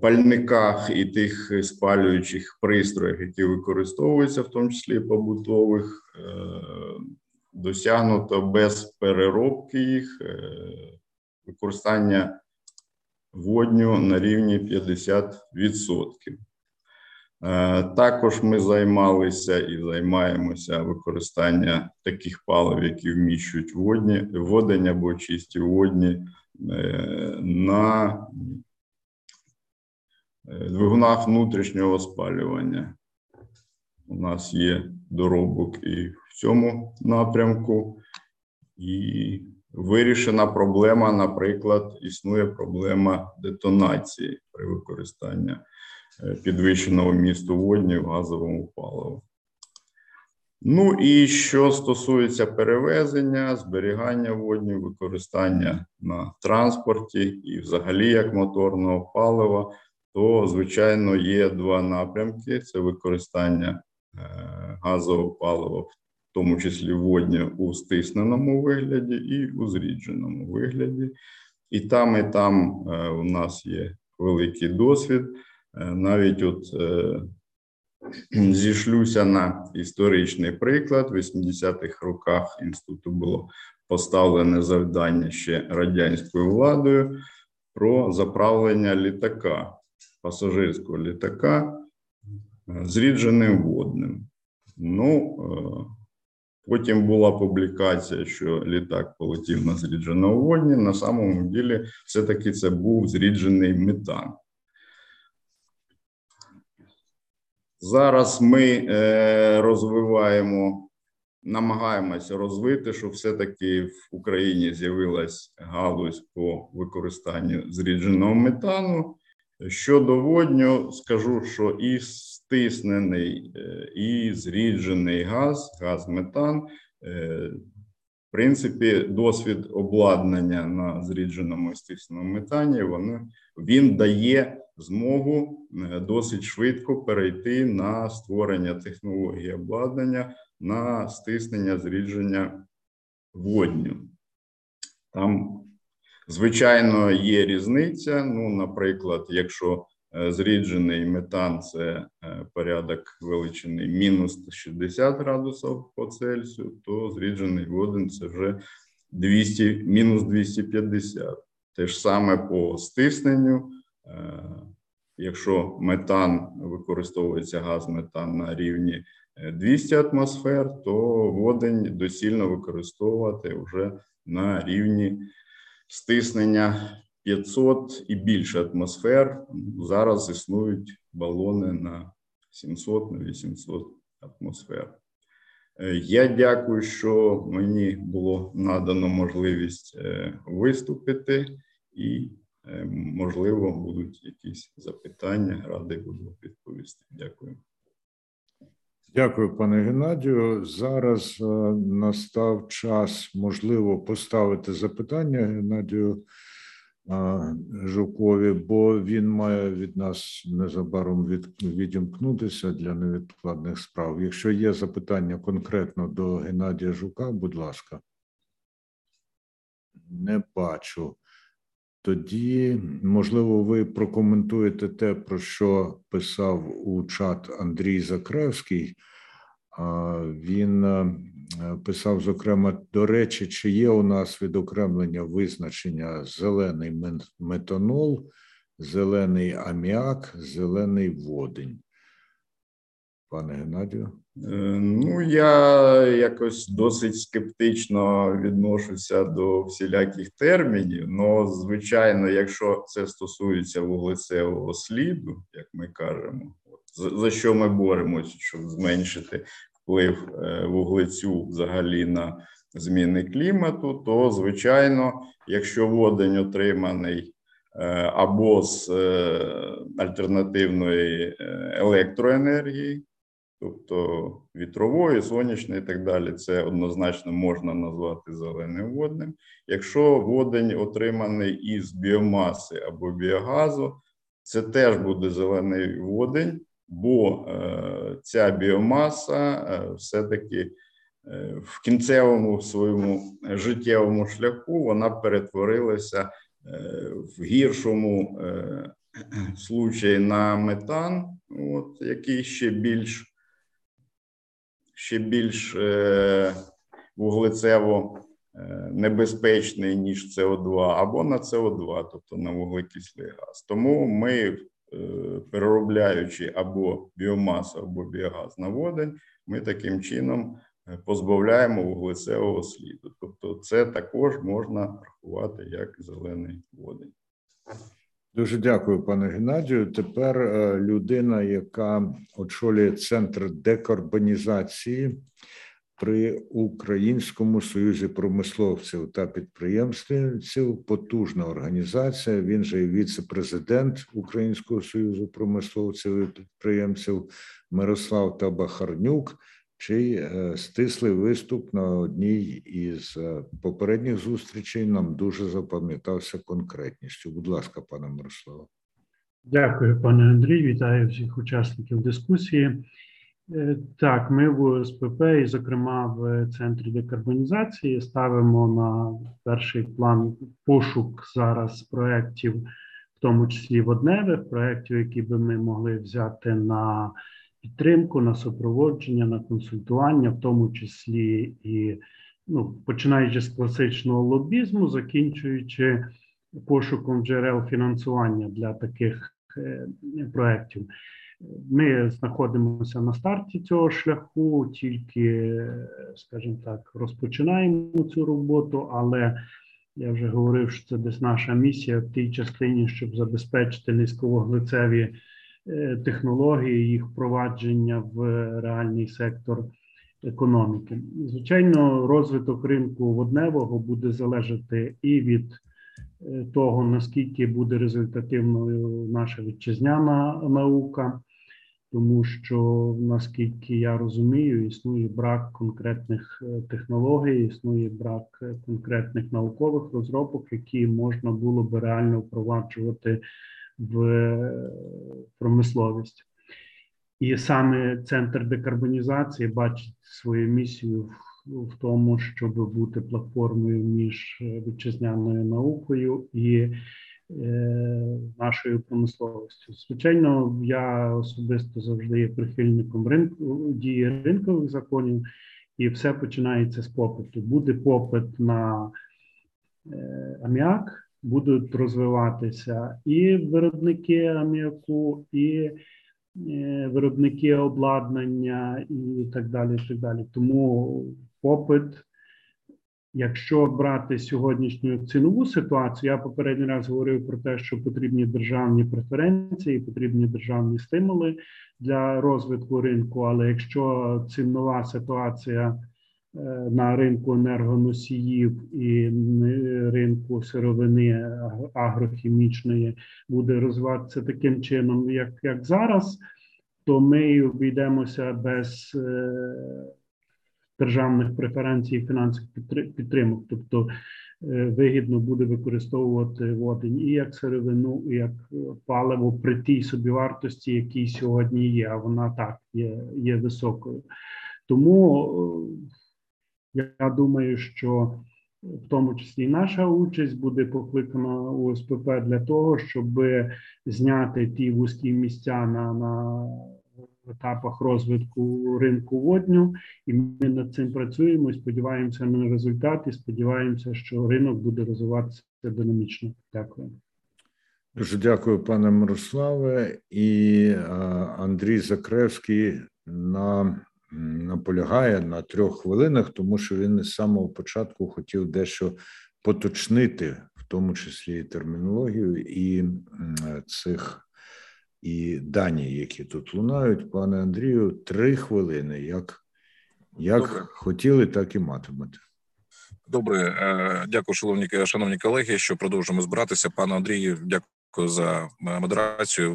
пальниках і тих спалюючих пристроях, які використовуються, в тому числі побутових, досягнуто без переробки їх використання водню на рівні 50%. Е, також ми займалися і займаємося використання таких палив, які вміщують водні, водень або чисті водні е, на е, двигунах внутрішнього спалювання. У нас є доробок і в цьому напрямку, і Вирішена проблема, наприклад, існує проблема детонації при використанні е, підвищеного місту водні в газовому паливу. Ну і що стосується перевезення, зберігання воднів, використання на транспорті і, взагалі, як моторного палива, то, звичайно, є два напрямки: це використання е, газового палива в тому числі водні у стисненому вигляді і у зрідженому вигляді. І там, і там е, у нас є великий досвід. Е, навіть от е, зійшлюся на історичний приклад. В 80-х роках інституту було поставлене завдання ще радянською владою про заправлення літака, пасажирського літака зрідженим водним. Ну, Потім була публікація, що літак полетів на зрідженому водні. На самому ділі, все-таки це був зріджений метан. Зараз ми е, розвиваємо, намагаємося розвити, щоб все-таки в Україні з'явилась галузь по використанню зрідженого метану. Щодо водню, скажу, що і стиснений, е, і зріджений газ, газ метан. Е, в принципі, досвід обладнання на зрідженому і стисненому метані вони, він дає змогу е, досить швидко перейти на створення технології обладнання на стиснення зрідження водню. Там Звичайно, є різниця. Ну, наприклад, якщо зріджений метан це е, порядок величини мінус 60 градусів по Цельсію, то зріджений водень це вже 200, мінус 250. Те ж саме по стисненню. Е, якщо метан використовується газ метан на рівні 200 атмосфер, то водень доцільно використовувати вже на рівні стиснення 500 і більше атмосфер. Зараз існують балони на 700 на 800 атмосфер. Я дякую, що мені було надано можливість виступити, і, можливо, будуть якісь запитання. Радий буду відповісти. Дякую. Дякую, пане Геннадію. Зараз е, настав час, можливо, поставити запитання Геннадію е, Жукові, бо він має від нас незабаром від, відімкнутися для невідкладних справ. Якщо є запитання конкретно до Геннадія Жука, будь ласка. Не бачу. Тоді, можливо, ви прокоментуєте те, про що писав у чат Андрій Закревський. Він е, писав, зокрема, до речі, чи є у нас відокремлення визначення зелений метанол, зелений аміак, зелений водень. Пане Геннадію? Е, ну, я якось досить скептично відношуся до всіляких термінів. але, звичайно, якщо це стосується вуглецевого сліду, як ми кажемо, за що ми боремося, щоб зменшити вплив е, вуглецю взагалі на зміни клімату, то звичайно, якщо водень отриманий е, або з альтернативної електроенергії тобто вітрової, сонячної і так далі, це однозначно можна назвати зеленим водним. Якщо водень отриманий із біомаси або біогазу, це теж буде зелений водень, бо е, ця біомаса е, все-таки е, в кінцевому своєму життєвому шляху вона перетворилася в гіршому случаї на метан, от, який ще більш ще більш вуглецево небезпечний, ніж СО2, або на СО2, тобто на вуглекислий газ. Тому ми, переробляючи або біомасу, або біогаз на водень, ми таким чином позбавляємо вуглецевого сліду. Тобто, це також можна рахувати як зелений водень. Дуже дякую, пане Геннадію. Тепер е, людина, яка очолює центр декарбонізації при Українському союзі промисловців та підприємців, потужна організація. Він же і віце-президент Українського союзу промисловців і підприємців Мирослав Табахарнюк чий е, стислий виступ на одній із е, попередніх зустрічей нам дуже запам'ятався конкретністю. Будь ласка, пане Мирославе. Дякую, пане Андрій. Вітаю всіх учасників дискусії. Е, так, ми в СПП, і, зокрема, в центрі декарбонізації ставимо на перший план пошук зараз проєктів, в тому числі водневих проєктів, які би ми могли взяти на підтримку, на супроводження, на консультування, в тому числі і ну, починаючи з класичного лобізму, закінчуючи пошуком джерел фінансування для таких е, проєктів. Ми знаходимося на старті цього шляху, тільки, скажімо так, розпочинаємо цю роботу, але я вже говорив, що це десь наша місія в тій частині, щоб забезпечити низьковуглецеві Е, технології, їх впровадження в реальний сектор економіки. Звичайно, розвиток ринку водневого буде залежати і від е, того, наскільки буде результативною наша вітчизняна наука. Тому що наскільки я розумію, існує брак конкретних е, технологій, існує брак конкретних наукових розробок, які можна було би реально впроваджувати в промисловість. І саме центр декарбонізації бачить свою місію в, тому, щоб бути платформою між вітчизняною наукою і е, нашою промисловістю. Звичайно, я особисто завжди є прихильником ринку дії ринкових законів, і все починається з попиту. Буде попит на е, аміак будуть розвиватися і виробники аміаку, і е, виробники обладнання, і так далі. І так далі. Тому попит Якщо брати сьогоднішню цінову ситуацію, я попередній раз говорив про те, що потрібні державні преференції, потрібні державні стимули для розвитку ринку. Але якщо цінова ситуація е, на ринку енергоносіїв і ринку сировини агрохімічної буде розвиватися таким чином, як, як зараз, то ми обійдемося без е, державних преференцій і фінансових підтримок. Тобто е, вигідно буде використовувати водень і як сировину, і як паливо при тій собівартості, якій сьогодні є. А вона так є, є високою. Тому е, я думаю, що в тому числі наша участь буде покликана у СПП для того, щоб зняти ті вузькі місця на на етапах розвитку ринку водню, і ми над цим працюємо. і Сподіваємося на результат, і сподіваємося, що ринок буде розвиватися динамічно. Дякую. Дуже дякую, пане Мирославе і Андрій Закревський на наполягає на трьох хвилинах, тому що він з самого початку хотів дещо поточнити, в тому числі і термінологію і цих і дані, які тут лунають, пане Андрію, три хвилини. Як як хотіли, так і матимете. Добре, е, дякую, шановні шановні колеги. Що продовжуємо збиратися. Пане Андрію, дякую за е, модерацію.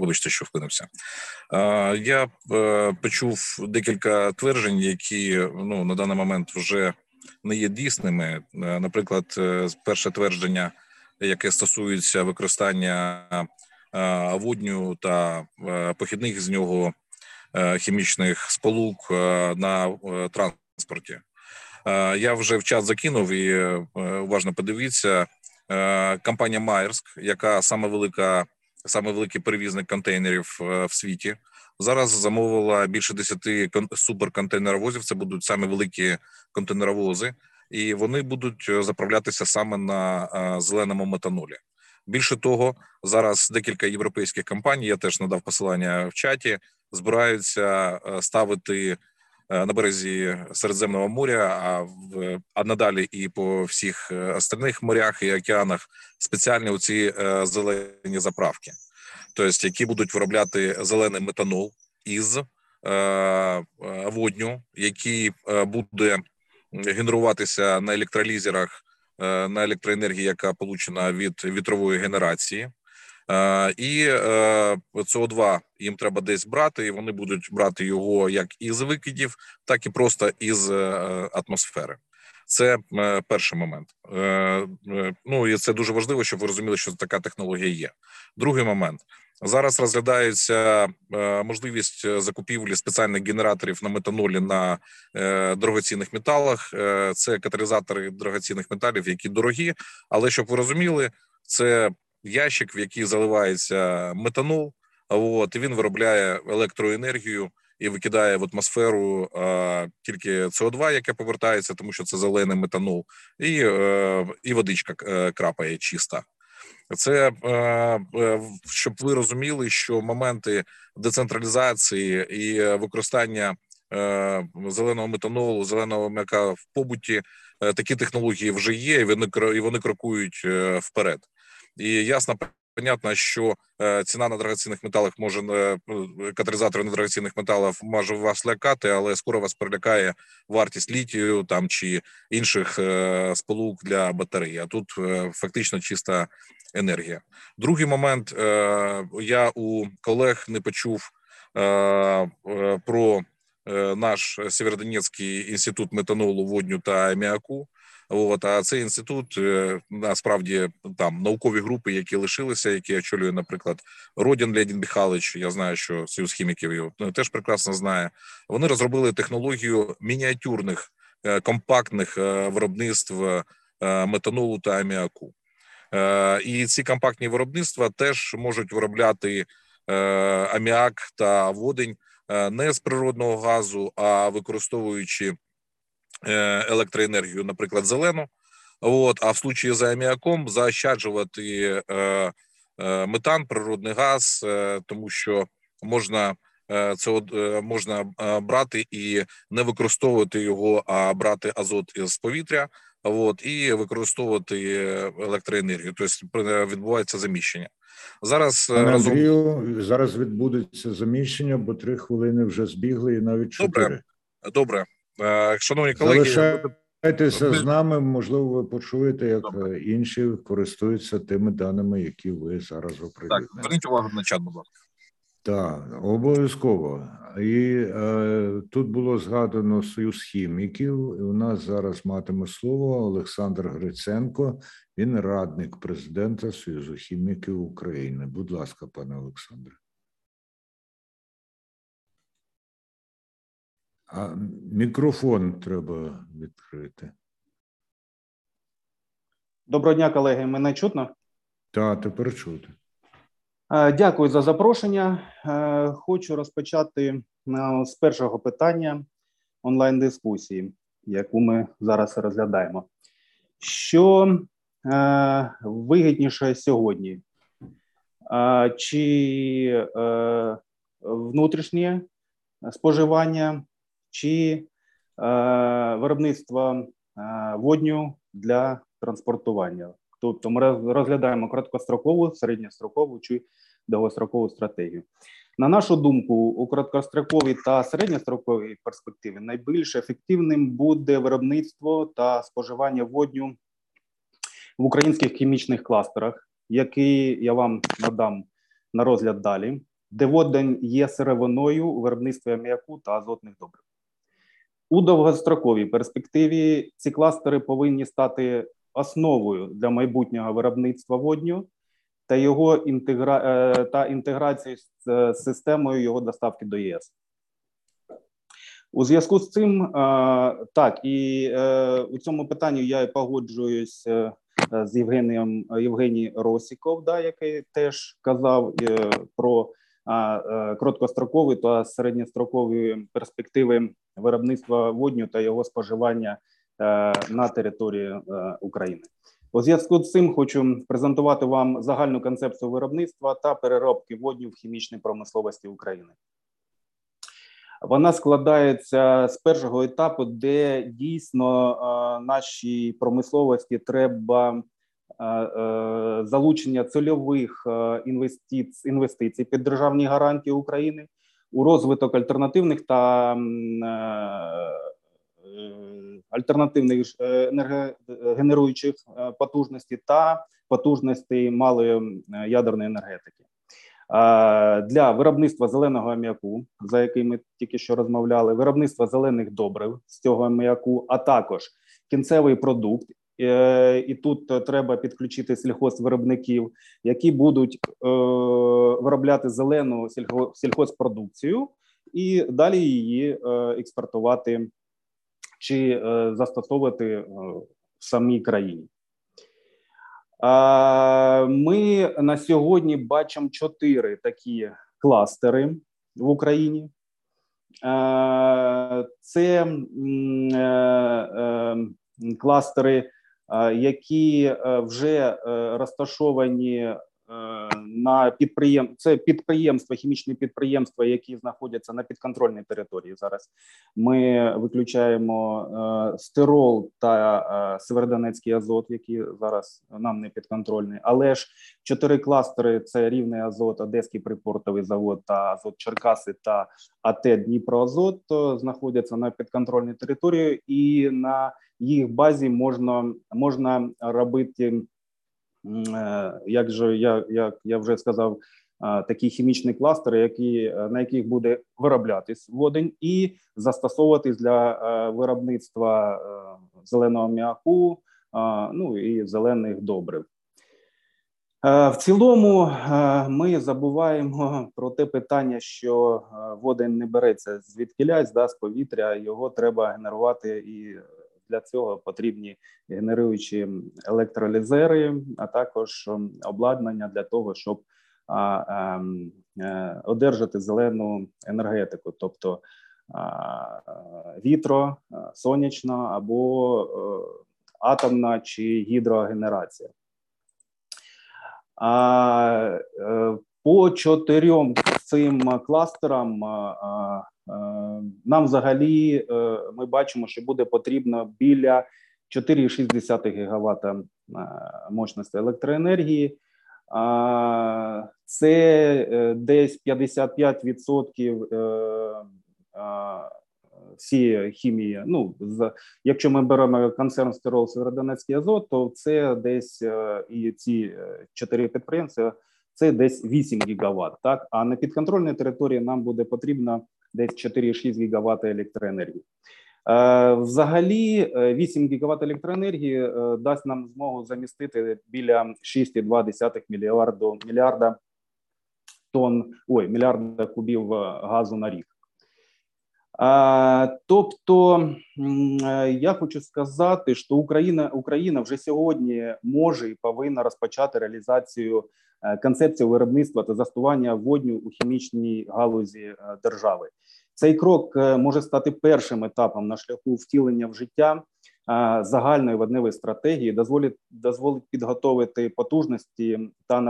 Вибачте, що вклинився. Е, я почув декілька тверджень, які ну на даний момент вже не є дійсними. Наприклад, перше твердження, яке стосується використання водню та е, похідних з нього е, хімічних сполук на транспорті. Я вже в чат закинув і уважно подивіться. Компанія Майерск, яка саме велика, саме великий перевізник контейнерів в світі, зараз замовила більше 10 суперконтейнеровозів. Це будуть саме великі контейнеровози, і вони будуть заправлятися саме на зеленому метанолі. Більше того, зараз декілька європейських компаній. Я теж надав посилання в чаті, збираються е, ставити е, на березі Середземного моря, а в а надалі і по всіх е, остальних морях і океанах спеціальні оці зелені заправки, тобто які будуть виробляти зелений метанол із водню, який буде генеруватися на електролізерах на електроенергії, яка получена від вітрової генерації. Е, і е, СО2 їм треба десь брати, і вони будуть брати його як із викидів, так і просто із атмосфери. Це перший момент. Ну і це дуже важливо, щоб ви розуміли, що така технологія є. Другий момент Зараз розглядається е, можливість е, закупівлі спеціальних генераторів на метанолі на е, дорогоцінних металах. Це каталізатори дорогоцінних металів, які дорогі. Але щоб ви розуміли, це ящик, в який заливається метанол. От і він виробляє електроенергію і викидає в атмосферу тільки СО2, яке повертається, тому що це зелений метанол, і, і водичка крапає чиста. Це е, е, щоб ви розуміли, що моменти децентралізації і використання е, зеленого метанолу, зеленого м'яка в побуті такі технології вже є, і вони і вони крокують вперед. І ясно Понятно, що ціна на драгоцінних металах може каталізатори на драгоцінних металах може вас лякати, але скоро вас перелякає вартість літію там чи інших сполук для батареї. А тут фактично чиста енергія. Другий момент я у колег не почув про наш Сєвєродонецький інститут метанолу, водню та аміаку. От а цей інститут е, насправді там наукові групи, які лишилися, які очолює, наприклад, Родін Леонід Михайлович. Я знаю, що союз хіміків його ну, теж прекрасно знає. Вони розробили технологію мініатюрних е, компактних е, виробництв метанолу та аміаку. І ці компактні виробництва теж можуть виробляти аміак та водень не з природного газу, а використовуючи Е, електроенергію, наприклад, зелену. От, а в случаї за аміаком заощаджувати е, е, метан, природний газ, е, тому що можна е, це е, можна брати і не використовувати його, а брати азот з повітря. От, і використовувати електроенергію. Тобто відбувається заміщення. Зараз Пане разом... Андрію, зараз відбудеться заміщення, бо три хвилини вже збігли, і навіть чотири. Добре, добре. Шановні колеги, залишайтеся з нами. Можливо, ви почуєте, як добре. інші користуються тими даними, які ви зараз оприлюднили. Так, Зверніть увагу на чат, будь ласка. Так, обов'язково. І е, тут було згадано союз хіміків. І У нас зараз матиме слово Олександр Гриценко. Він радник президента Союзу хіміків України. Будь ласка, пане Олександре. А мікрофон треба відкрити. Доброго дня, колеги. Мене чутно? Так, тепер чути. Дякую за запрошення. Хочу розпочати з першого питання онлайн-дискусії, яку ми зараз розглядаємо. Що вигідніше сьогодні? Чи внутрішнє споживання, чи виробництво водню для транспортування? Тобто ми розглядаємо короткострокову, середньострокову чи довгострокову стратегію. На нашу думку, у короткостроковій та середньостроковій перспективі найбільш ефективним буде виробництво та споживання водню в українських хімічних кластерах, які я вам надам на розгляд далі, де водень є сировиною у виробництві аміаку та азотних добрив. У довгостроковій перспективі ці кластери повинні стати основою для майбутнього виробництва водню та його інтегра... Е, та інтеграції з системою його доставки до ЄС. У зв'язку з цим, е, так, і е, у цьому питанні я погоджуюсь з Євгенієм Євгеній Росіков, да, який теж казав про короткострокові та середньострокові перспективи виробництва водню та його споживання на території України. У зв'язку з цим хочу презентувати вам загальну концепцію виробництва та переробки водню в хімічній промисловості України. Вона складається з першого етапу, де дійсно нашій промисловості треба залучення цільових інвестицій, інвестицій під державні гарантії України у розвиток альтернативних та альтернативних е, енергогенеруючих е, потужностей та потужностей малої е, ядерної енергетики. Для виробництва зеленого аміаку, за який ми тільки що розмовляли, виробництва зелених добрив з цього аміаку, а також кінцевий продукт. І тут треба підключити сільхозвиробників, які будуть виробляти зелену сільхозпродукцію і далі її експортувати чи е, застосовувати е, в самій країні. Ми на сьогодні бачимо чотири такі кластери в Україні. Це е, кластери, які вже розташовані на підприєм... це підприємства, хімічні підприємства, які знаходяться на підконтрольній території. Зараз ми виключаємо е, стирол та е, Северодонецький азот, які зараз нам не підконтрольні. Але ж чотири кластери: це рівний азот, Одеський припортовий завод та азот Черкаси та АТ Дніпроазот знаходяться на підконтрольній території, і на їх базі можна можна робити Е, як же я як я вже сказав, такі хімічні кластери, які е, на яких буде вироблятись водень і застосовуватись для е, виробництва зеленого м'яку, ну і зелених добрив. В цілому ми забуваємо про те питання, що водень не береться звідкилясь, да, з повітря його треба генерувати і для цього потрібні генеруючі електролізери, а також обладнання для того, щоб ем, е, одержати зелену енергетику, тобто вітро, сонячна або е, атомна чи гідрогенерація. Е, по чотирьом цим кластерам нам взагалі е, ми бачимо, що буде потрібно біля 4,6 ГВт мощності електроенергії. Це десь 55% всієї хімії. Ну якщо ми беремо концерн стирол Северодонецький азот, то це десь і ці чотири підприємства. Це десь 8 гігаватт, так а на підконтрольній території нам буде потрібно десь 4,6 гігаватт електроенергії. Взагалі, 8 гігаватт електроенергії дасть нам змогу замістити біля 6,2 мільярда мільярда тонн, ой, мільярда кубів газу на рік. Тобто я хочу сказати, що Україна Україна вже сьогодні може і повинна розпочати реалізацію концепції виробництва та застування водню у хімічній галузі держави. Цей крок може стати першим етапом на шляху втілення в життя загальної водневої стратегії, дозволить дозволить підготовити потужності та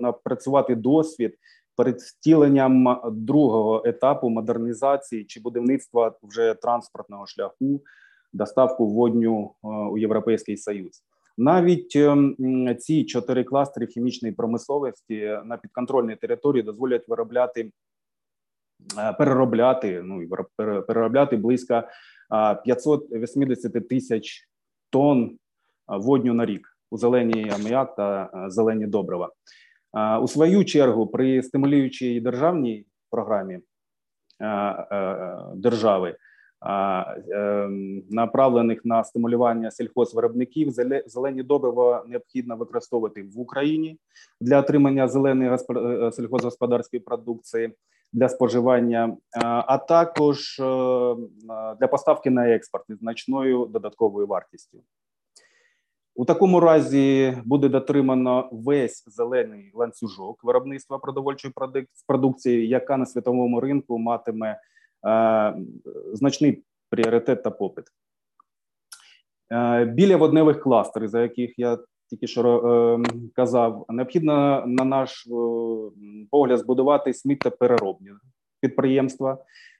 напрацювати досвід перед втіленням другого етапу модернізації чи будівництва вже транспортного шляху, доставку водню у Європейський Союз. Навіть ці чотири кластери хімічної промисловості на підконтрольній території дозволять виробляти переробляти ну переробляти близько 580 тисяч тонн водню на рік у зеленій аміак та зелені добрива. У свою чергу при стимулюючій державній програмі держави, направлених на стимулювання сільхозвиробників, зелені добрива необхідно використовувати в Україні для отримання зеленої сільхозгосподарської продукції для споживання, а також для поставки на експорт із значною додатковою вартістю. У такому разі буде дотримано весь зелений ланцюжок виробництва продовольчої продукції, яка на світовому ринку матиме е, значний пріоритет та попит. Біля водневих кластерів, за яких я тільки що е, казав, необхідно на наш е, погляд збудувати сміттєпереробні підприємства,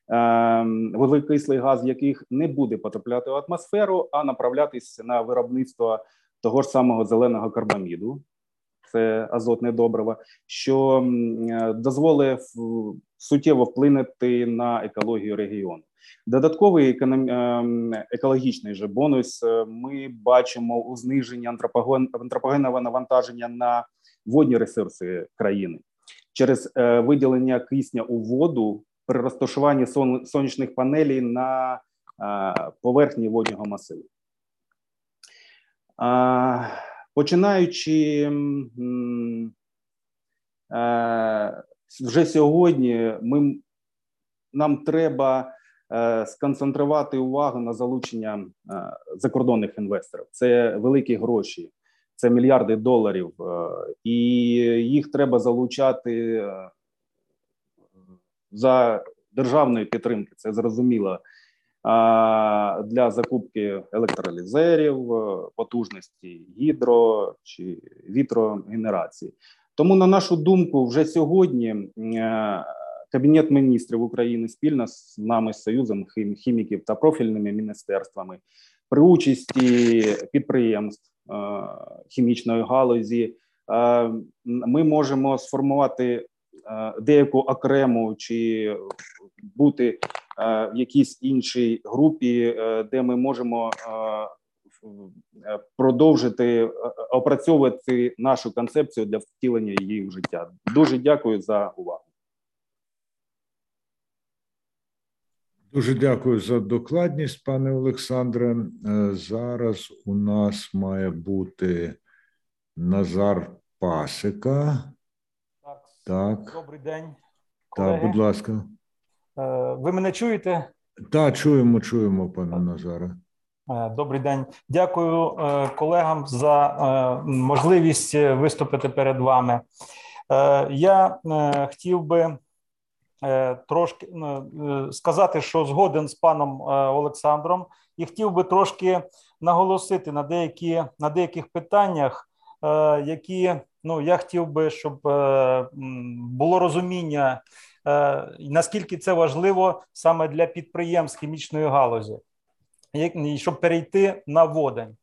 е, вуглекислий газ, яких не буде потрапляти в атмосферу, а направлятися на виробництво того ж самого зеленого карбаміду, це азотне добриво, що дозволить суттєво вплинути на екологію регіону. Додатковий екологічний же бонус ми бачимо у зниженні антропогенного навантаження на водні ресурси країни через виділення кисня у воду при розташуванні сонячних панелей на поверхні воднього масиву. Починаючи вже сьогодні, ми, нам треба сконцентрувати увагу на залучення закордонних інвесторів. Це великі гроші, це мільярди доларів, і їх треба залучати за державної підтримки. Це зрозуміло для закупки електролізерів, потужності гідро чи вітрогенерації. Тому, на нашу думку, вже сьогодні Кабінет міністрів України спільно з нами, з союзом хіміків та профільними міністерствами при участі підприємств хімічної галузі. Ми можемо сформувати деяку окрему чи бути в якійсь іншій групі, де ми можемо продовжити опрацьовувати нашу концепцію для втілення її в життя. Дуже дякую за увагу. Дуже дякую за докладність, пане Олександре. Зараз у нас має бути Назар Пасика. Так. Добрий день. Колеги. Так, будь ласка. Ви мене чуєте? Так, чуємо, чуємо, пане Назаре. Добрий день. Дякую колегам за можливість виступити перед вами. Я хотів би трошки сказати, що згоден з паном Олександром, і хотів би трошки наголосити на деякі на деяких питаннях, які ну я хотів би, щоб було розуміння, наскільки це важливо саме для підприємств хімічної галузі. щоб перейти на водень.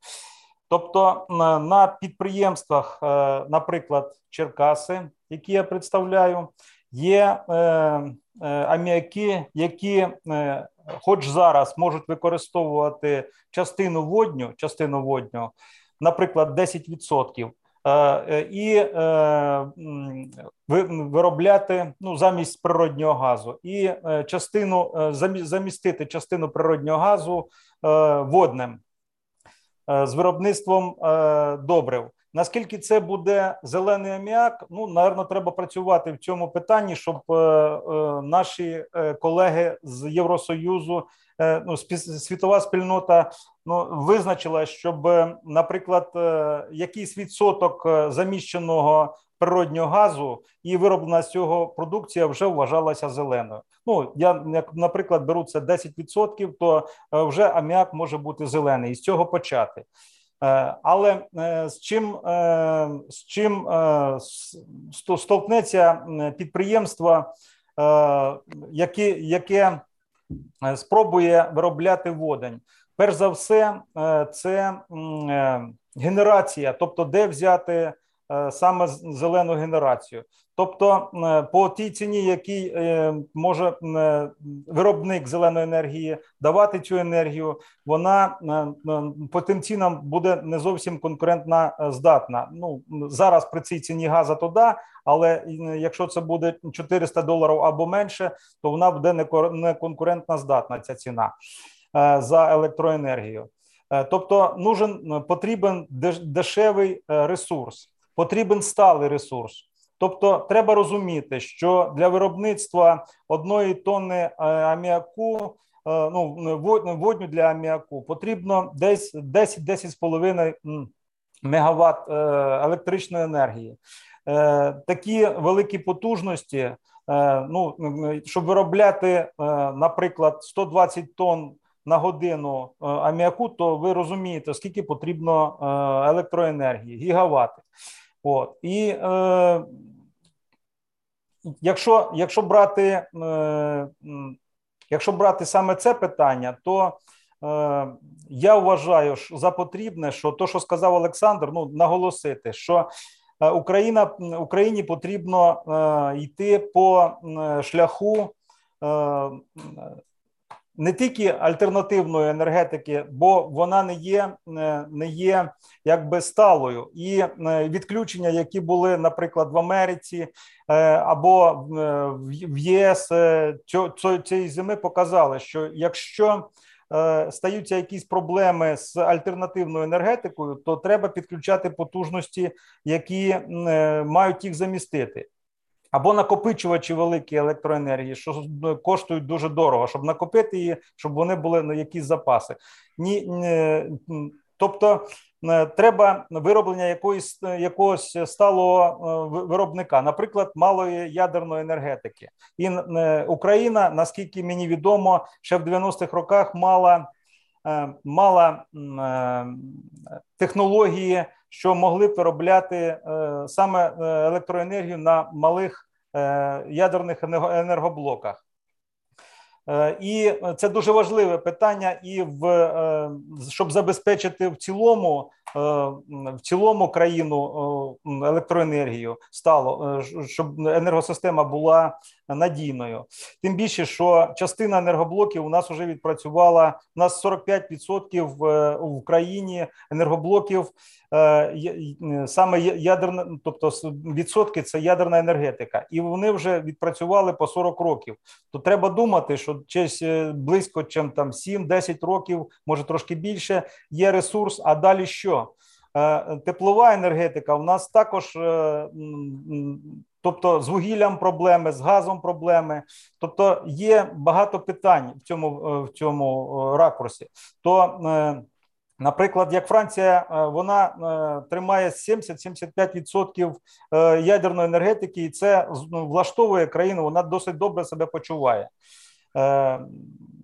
Тобто на підприємствах, наприклад, Черкаси, які я представляю, є аміаки, які, хоч зараз можуть використовувати частину водню, частину водню, наприклад, 10%, і виробляти ну замість природнього газу, і частину замістити частину природнього газу водним з виробництвом добрив. Наскільки це буде зелений аміак? Ну напевно, треба працювати в цьому питанні, щоб наші колеги з Євросоюзу, ну світова спільнота ну визначила, щоб, наприклад, якийсь відсоток заміщеного природнього газу і вироблена з цього продукція вже вважалася зеленою. Ну я як, наприклад, беру це 10%, то вже аміак може бути зелений і з цього почати. Але з чим з чим столкнеться підприємство, яке яке спробує виробляти водень? Перш за все, це генерація, тобто де взяти саме зелену генерацію. Тобто, по тій ціні, який може виробник зеленої енергії давати цю енергію, вона по тим цінам буде не зовсім конкурентна здатна. Ну зараз при цій ціні газу то да, але якщо це буде 400 доларів або менше, то вона буде не конкурентна здатна. Ця ціна за електроенергію. Тобто, нужен потрібен дешевий ресурс потрібен сталий ресурс. Тобто, треба розуміти, що для виробництва одної тонни аміаку, ну водню для аміаку потрібно десь 10-10,5 мегаватт електричної енергії. Такі великі потужності, ну щоб виробляти, наприклад, 120 тонн на годину аміаку, то ви розумієте, скільки потрібно електроенергії, гігавати. От і е, якщо якщо брати е, якщо брати саме це питання, то е, я вважаю що за потрібне, що то, що сказав Олександр, ну наголосити, що Україна Україні потрібно е, йти по шляху. Е, не тільки альтернативної енергетики, бо вона не є не є якби сталою, і відключення, які були, наприклад, в Америці або в ЄС цієї зими, показали, що якщо стаються якісь проблеми з альтернативною енергетикою, то треба підключати потужності, які мають їх замістити або накопичувачі великі електроенергії, що коштують дуже дорого, щоб накопити її, щоб вони були на якісь запаси. Ні, Тобто треба вироблення якоїсь якогось сталого виробника, наприклад, малої ядерної енергетики. І Україна, наскільки мені відомо, ще в 90-х роках мала мала технології що могли б виробляти е, саме е, електроенергію на малих е, ядерних енергоблоках. І це дуже важливе питання, і в щоб забезпечити в цілому в цілому країну електроенергію стало, щоб енергосистема була надійною. Тим більше, що частина енергоблоків у нас вже відпрацювала. У нас 45% в Україні енергоблоків саме ядерна, тобто відсотки це ядерна енергетика, і вони вже відпрацювали по 40 років. То треба думати, що через близько чим там 7-10 років, може трошки більше, є ресурс. А далі що? Теплова енергетика у нас також, тобто з вугіллям проблеми, з газом проблеми. Тобто є багато питань в цьому в цьому ракурсі. То Наприклад, як Франція, е, вона е, тримає 70-75% е, ядерної енергетики, і це ну, влаштовує країну. Вона досить добре себе почуває.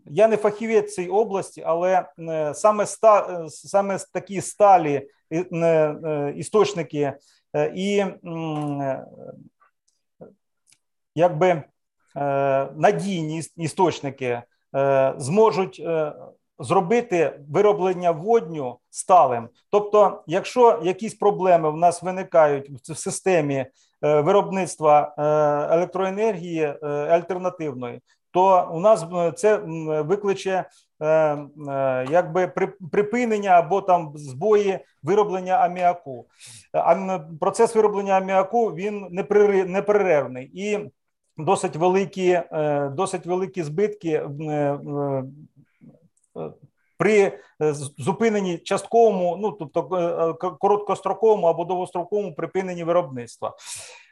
Я не фахівець цій області, але саме ста саме такі сталі істочники і якби надійні істочники зможуть зробити вироблення водню сталим. Тобто, якщо якісь проблеми в нас виникають в системі виробництва електроенергії альтернативної, то у нас це викличе якби припинення або там збої вироблення аміаку. А Процес вироблення аміаку він непреривний і досить великі, досить великі збитки при зупиненні частковому, ну тобто короткостроковому або довгостроковому припиненні виробництва.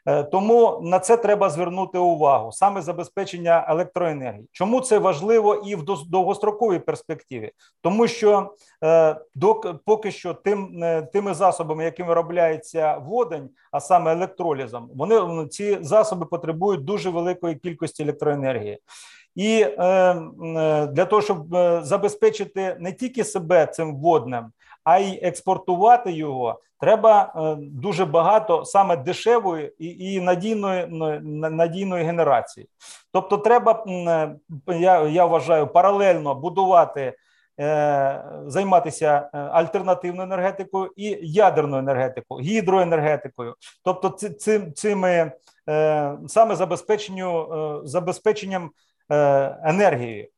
Е, тому на це треба звернути увагу саме забезпечення електроенергії. Чому це важливо і в довгостроковій перспективі? Тому що е, поки що тим е, тими засобами, якими виробляється водень, а саме електролізом, вони ці засоби потребують дуже великої кількості електроенергії. І е, для того, щоб забезпечити не тільки себе цим водним, а й експортувати його, треба е, дуже багато саме дешевої і надійної надійної генерації. Тобто, треба е, я, я вважаю паралельно будувати. Е, займатися альтернативною енергетикою і ядерною енергетикою, гідроенергетикою, тобто цим цими саме забезпеченню забезпеченням енергії,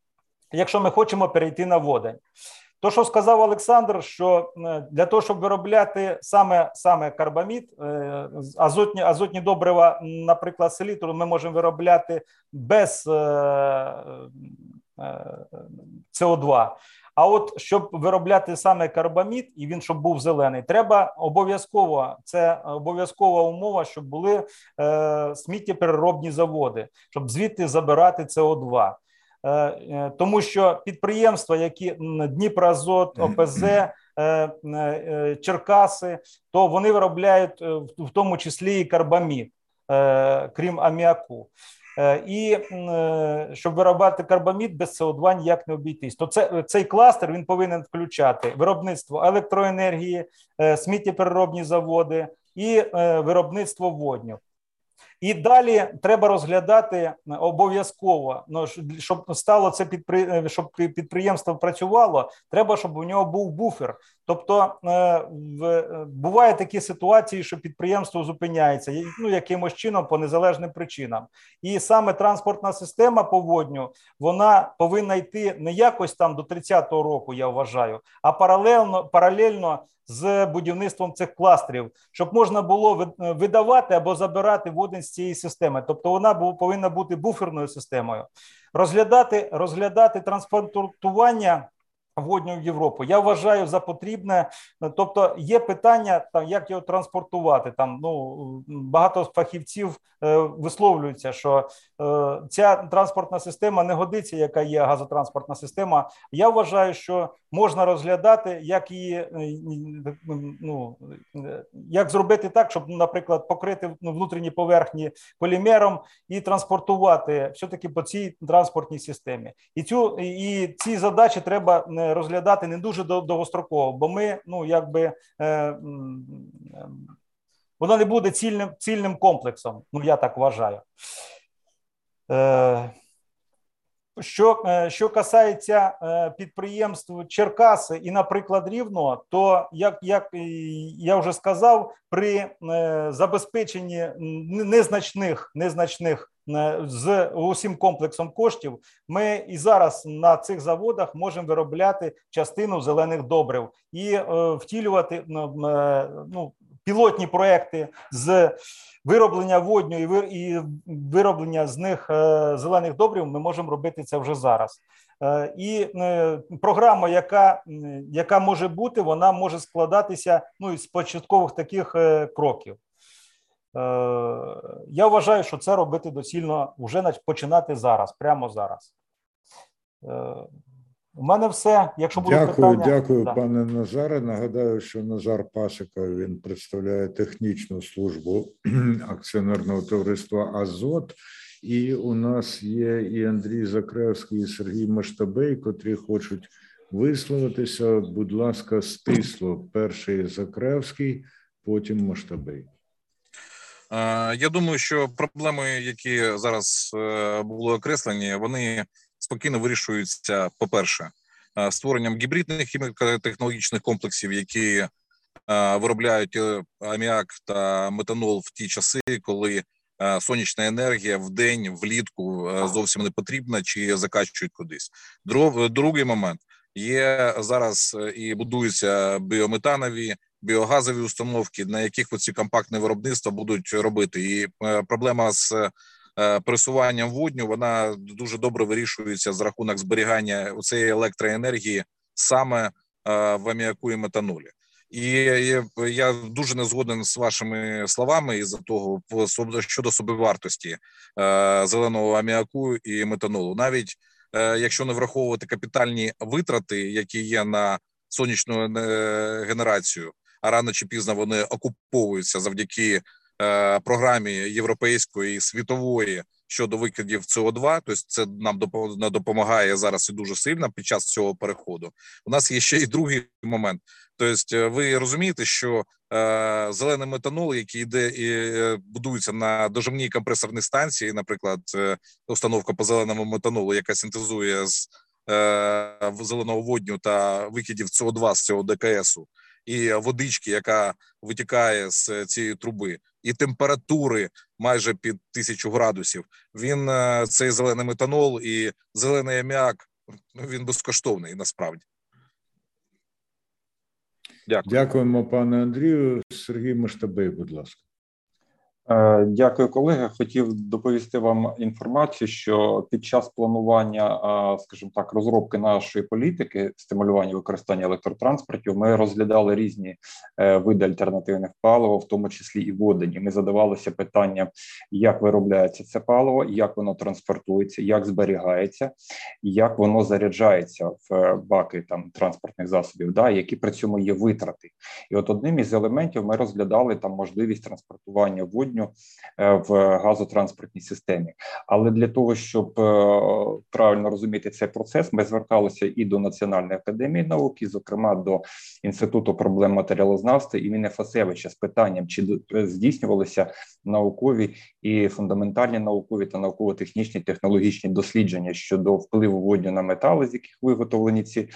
якщо ми хочемо перейти на водень. То, що сказав Олександр, що е, для того, щоб виробляти саме саме карбамід, е, азотні азотні добрива, наприклад, селітру, ми можемо виробляти без СО2. Е, а от щоб виробляти саме карбамід, і він щоб був зелений, треба обов'язково це обов'язкова умова, щоб були е, сміттєпереробні заводи, щоб звідти забирати СО2. Е, е, тому що підприємства, які Дніпроазот, ОПЗ, е, Черкаси, то вони виробляють в тому числі і карбамід, крім аміаку. І щоб виробляти карбамід без СО2 ніяк не обійтись. То це цей кластер він повинен включати виробництво електроенергії, сміттєпереробні заводи і виробництво водню. І далі треба розглядати е, обов'язково ну, щоб стало це підпри... Е, щоб підприємство працювало. Треба, щоб у нього був буфер. Тобто е, буває такі ситуації, що підприємство зупиняється ну якимось чином по незалежним причинам, і саме транспортна система по водню вона повинна йти не якось там до 30-го року. Я вважаю, а паралельно паралельно з будівництвом цих кластерів, щоб можна було видавати або забирати водень з цієї системи. Тобто вона повинна бути буферною системою, розглядати розглядати транспортування водню в Європу. Я вважаю за потрібне, тобто є питання, там як його транспортувати. Там ну багато фахівців е, висловлюються, що е, ця транспортна система не годиться, яка є газотранспортна система. Я вважаю, що можна розглядати, як її е, ну як зробити так, щоб, наприклад, покрити внутрішні поверхні полімером і транспортувати все таки по цій транспортній системі. І цю і ці задачі треба не розглядати не дуже довгостроково, бо ми, ну якби е, воно не буде цільним цільним комплексом. Ну я так вважаю. Е, що е, що касається е, підприємств Черкаси і, наприклад, Рівного, то як як я вже сказав, при е, забезпеченні незначних незначних з усім комплексом коштів, ми і зараз на цих заводах можемо виробляти частину зелених добрив і втілювати ну, пілотні проекти з вироблення водню і вироблення з них е, зелених добрив ми можемо робити це вже зараз. Е, і е, програма, яка яка може бути, вона може складатися ну, із початкових таких кроків. Я вважаю, що це робити доцільно вже починати зараз, прямо зараз. У мене все. Якщо будуть дякую, питання... дякую, да. пане Назаре. Нагадаю, що Назар Пасика він представляє технічну службу акціонерного товариства Азот. І у нас є і Андрій Закревський, і Сергій Маштабей, котрі хочуть висловитися. Будь ласка, стисло. Перший Закревський, потім Маштабей. Я думаю, що проблеми, які зараз е, були окреслені, вони спокійно вирішуються. По перше, створенням гібридних хіміко-технологічних комплексів, які виробляють аміак та метанол в ті часи, коли сонячна енергія в день влітку зовсім не потрібна чи закачують кудись. Другий момент є зараз і будуються біометанові біогазові установки, на яких оці компактне виробництва будуть робити, і проблема з пресуванням водню вона дуже добре вирішується за рахунок зберігання цієї електроенергії саме в аміаку і метанолі. І я дуже не згоден з вашими словами із за того щодо собівартості зеленого аміаку і метанолу, навіть якщо не враховувати капітальні витрати, які є на сонячну генерацію, а рано чи пізно вони окуповуються завдяки програмі європейської і світової щодо викидів СО2, тобто це нам допомагає зараз і дуже сильно під час цього переходу. У нас є ще й другий момент. Тобто, ви розумієте, що е, зелений метанол, який йде і е, будується на дожимній компресорній станції, наприклад, е, установка по зеленому метанолу, яка синтезує з е, зеленого водню та викидів СО2 з цього ДКСу, і водички, яка витікає з цієї труби, і температури майже під тисячу градусів. Він е, цей зелений метанол і зелений аміак. Він безкоштовний насправді. Дякую. Дякуємо, пане Андрію. Сергій Маштабей, будь ласка. Е, дякую, колеги. Хотів доповісти вам інформацію, що під час планування, скажімо так, розробки нашої політики стимулювання використання електротранспортів, ми розглядали різні е, види альтернативних палива, в тому числі і водені. Ми задавалися питання, як виробляється це паливо, як воно транспортується, як зберігається, як воно заряджається в е, баки там транспортних засобів, да, які при цьому є витрати. І от одним із елементів ми розглядали там можливість транспортування водню майбутню е, в газотранспортній системі. Але для того, щоб е, правильно розуміти цей процес, ми зверталися і до Національної академії наук, зокрема до інституту проблем матеріалознавства імені Фасевича з питанням, чи здійснювалися наукові і фундаментальні наукові та науково-технічні технологічні дослідження щодо впливу водню на метали, з яких виготовлені ці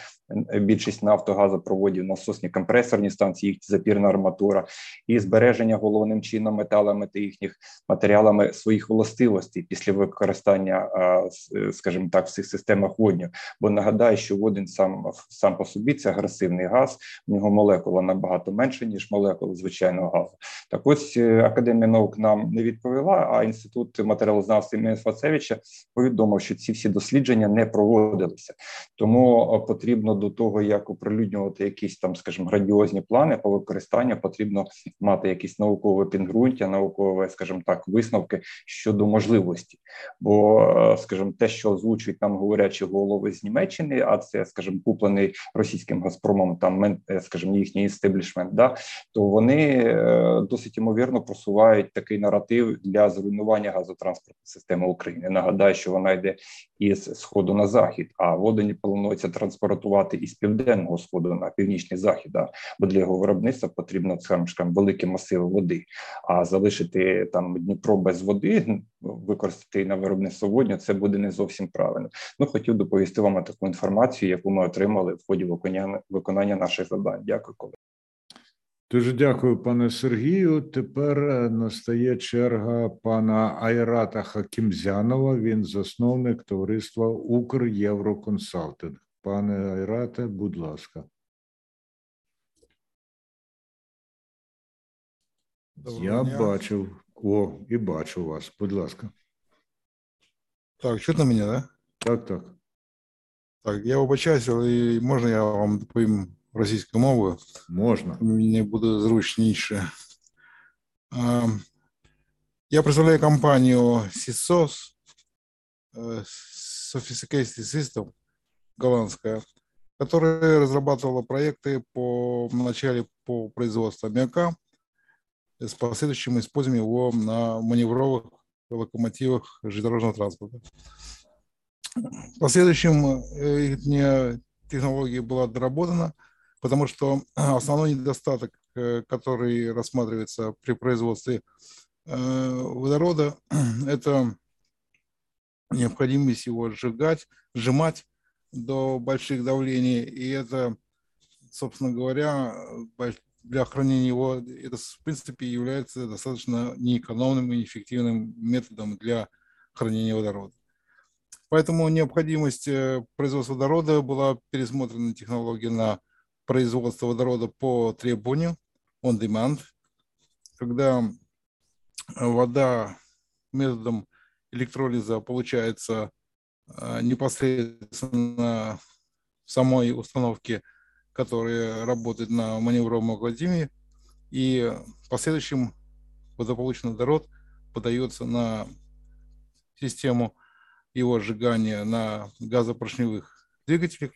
е, більшість нафтогазопроводів, насосні компресорні станції, їх запірна арматура, і збереження головним чином металами та їхніх матеріалами своїх властивостей після використання, скажімо так, в цих системах водню. Бо нагадаю, що водень сам сам по собі це агресивний газ, в нього молекула набагато менше ніж молекула звичайного газу. Так ось е, академія наук нам не відповіла. А інститут матеріалознавства імені Фацевича повідомив, що ці всі дослідження не проводилися, тому потрібно до того, як оприлюднювати якісь там, скажімо, градіозні плани по використанню, потрібно мати якісь наукове підґрунтя, наукове, скажімо так, висновки щодо можливості. Бо, скажімо, те, що озвучують нам говорячі голови з Німеччини, а це, скажімо, куплений російським Газпромом, там скажімо, їхній істеблішмент, да то вони е, досить ймовірно просувають такий наратив для зруйнування газотранспортної системи України. Нагадаю, що вона йде із сходу на захід, а водені планується транспортувати із південного сходу на північний захід. Да? Бо для його виробництва потрібно скажімо, великі масиви води. А залишити там Дніпро без води, використати на виробництво водню, це буде не зовсім правильно. Ну хотів доповісти вам таку інформацію, яку ми отримали в ході виконання наших завдань. Дякую, колеги. Дуже дякую, пане Сергію. Тепер е, настає черга пана Айрата Хакімзянова. Він засновник товариства Укрєвроконсалтинг. Пане Айрате, будь ласка. Доброго Я дня. бачив. О, і бачу вас. Будь ласка. Так, чутно мене, да? Так, так. Так, я вибачаюся, але можна я вам доповім російською мовою. Можна. Мені буде зручніше. Я представляю компанию SISOS, Sophisticated System, голландская, которая разрабатывала проекты по вначале по производству аммиака с последующим использованием его на маневровых локомотивах железнодорожного транспорта. В последующем э, технология была доработана – потому что основной недостаток, э, который рассматривается при производстве э, водорода, это необходимость его сжигать, сжимать до больших давлений, и это, собственно говоря, для хранения его, это в принципе является достаточно неэкономным и неэффективным методом для хранения водорода. Поэтому необходимость э, производства водорода была пересмотрена технология на производство водорода по требованию, on demand, когда вода методом электролиза получается э, непосредственно в самой установке, которая работает на маневровом охладиме, и в последующем водополученный водород подается на систему его сжигания на газопоршневых двигателях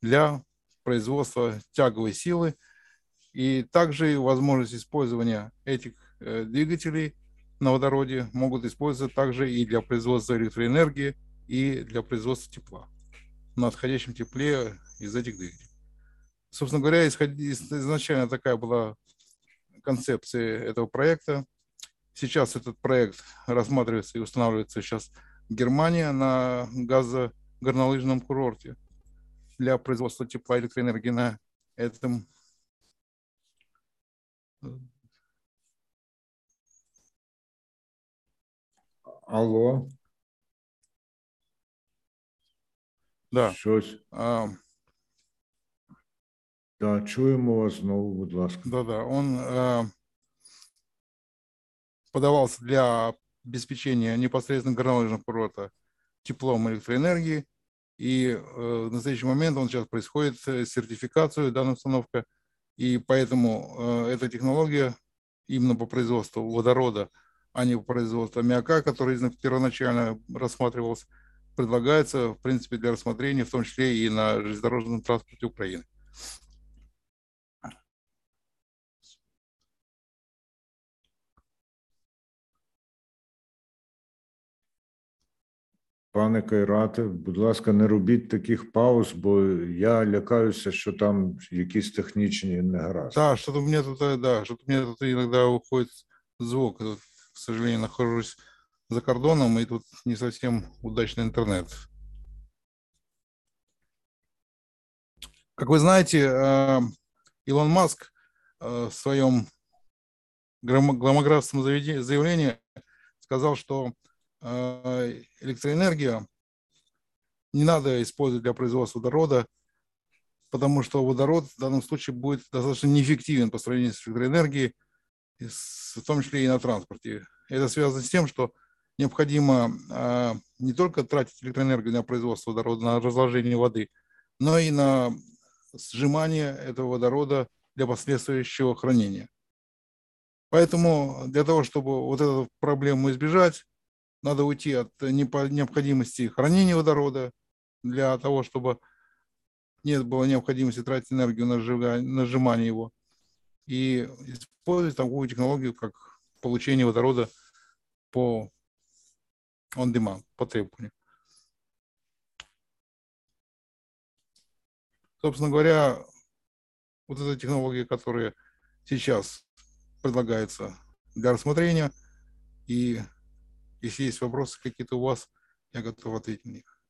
для производства тяговой силы и также возможность использования этих э, двигателей на водороде могут использоваться также и для производства электроэнергии и для производства тепла на отходящем тепле из этих двигателей. Собственно говоря, изначально такая была концепция этого проекта. Сейчас этот проект рассматривается и устанавливается сейчас Германия на газогорнолыжном курорте для производства тепла и электроэнергии на этом Алло. Да. Щось. А, да, чуємо вас знову, будь ласка. Да, да. Он а, подавался для обеспечения непосредственно горнолыжного курорта теплом электроэнергии. И э, в настоящий момент он сейчас происходит э, сертификацию данной установка. И поэтому э, эта технология именно по производству водорода, а не по производству аммиака, который первоначально рассматривался, предлагается, в принципе, для рассмотрения, в том числе и на железнодорожном транспорте Украины. Пане Кайрате, будь ласка, не робіть таких пауз, бо я лякаюся, що там якісь технічні негаразди. Да, что-то у меня тут, да, что-то у меня тут иногда уходит звук. Тут, к сожалению, нахожусь за кордоном, и тут не совсем удачный интернет. Как вы знаете, Илон Маск в своем громогласном заявлении сказал, что Э, электроэнергия не надо использовать для производства водорода, потому что водород в данном случае будет достаточно неэффективен по сравнению с электроэнергией, в том числе и на транспорте. Это связано с тем, что необходимо а, не только тратить электроэнергию на производство водорода, на разложение воды, но и на сжимание этого водорода для последующего хранения. Поэтому для того, чтобы вот эту проблему избежать, надо уйти от необходимости хранения водорода для того, чтобы нет было необходимости тратить энергию на, сжигание, на сжимание его. И использовать такую технологию, как получение водорода по on demand, по требованию. Собственно говоря, вот эта технология, которая сейчас предлагается для рассмотрения, и Если есть вопросы какие-то у вас, я готов ответить на них.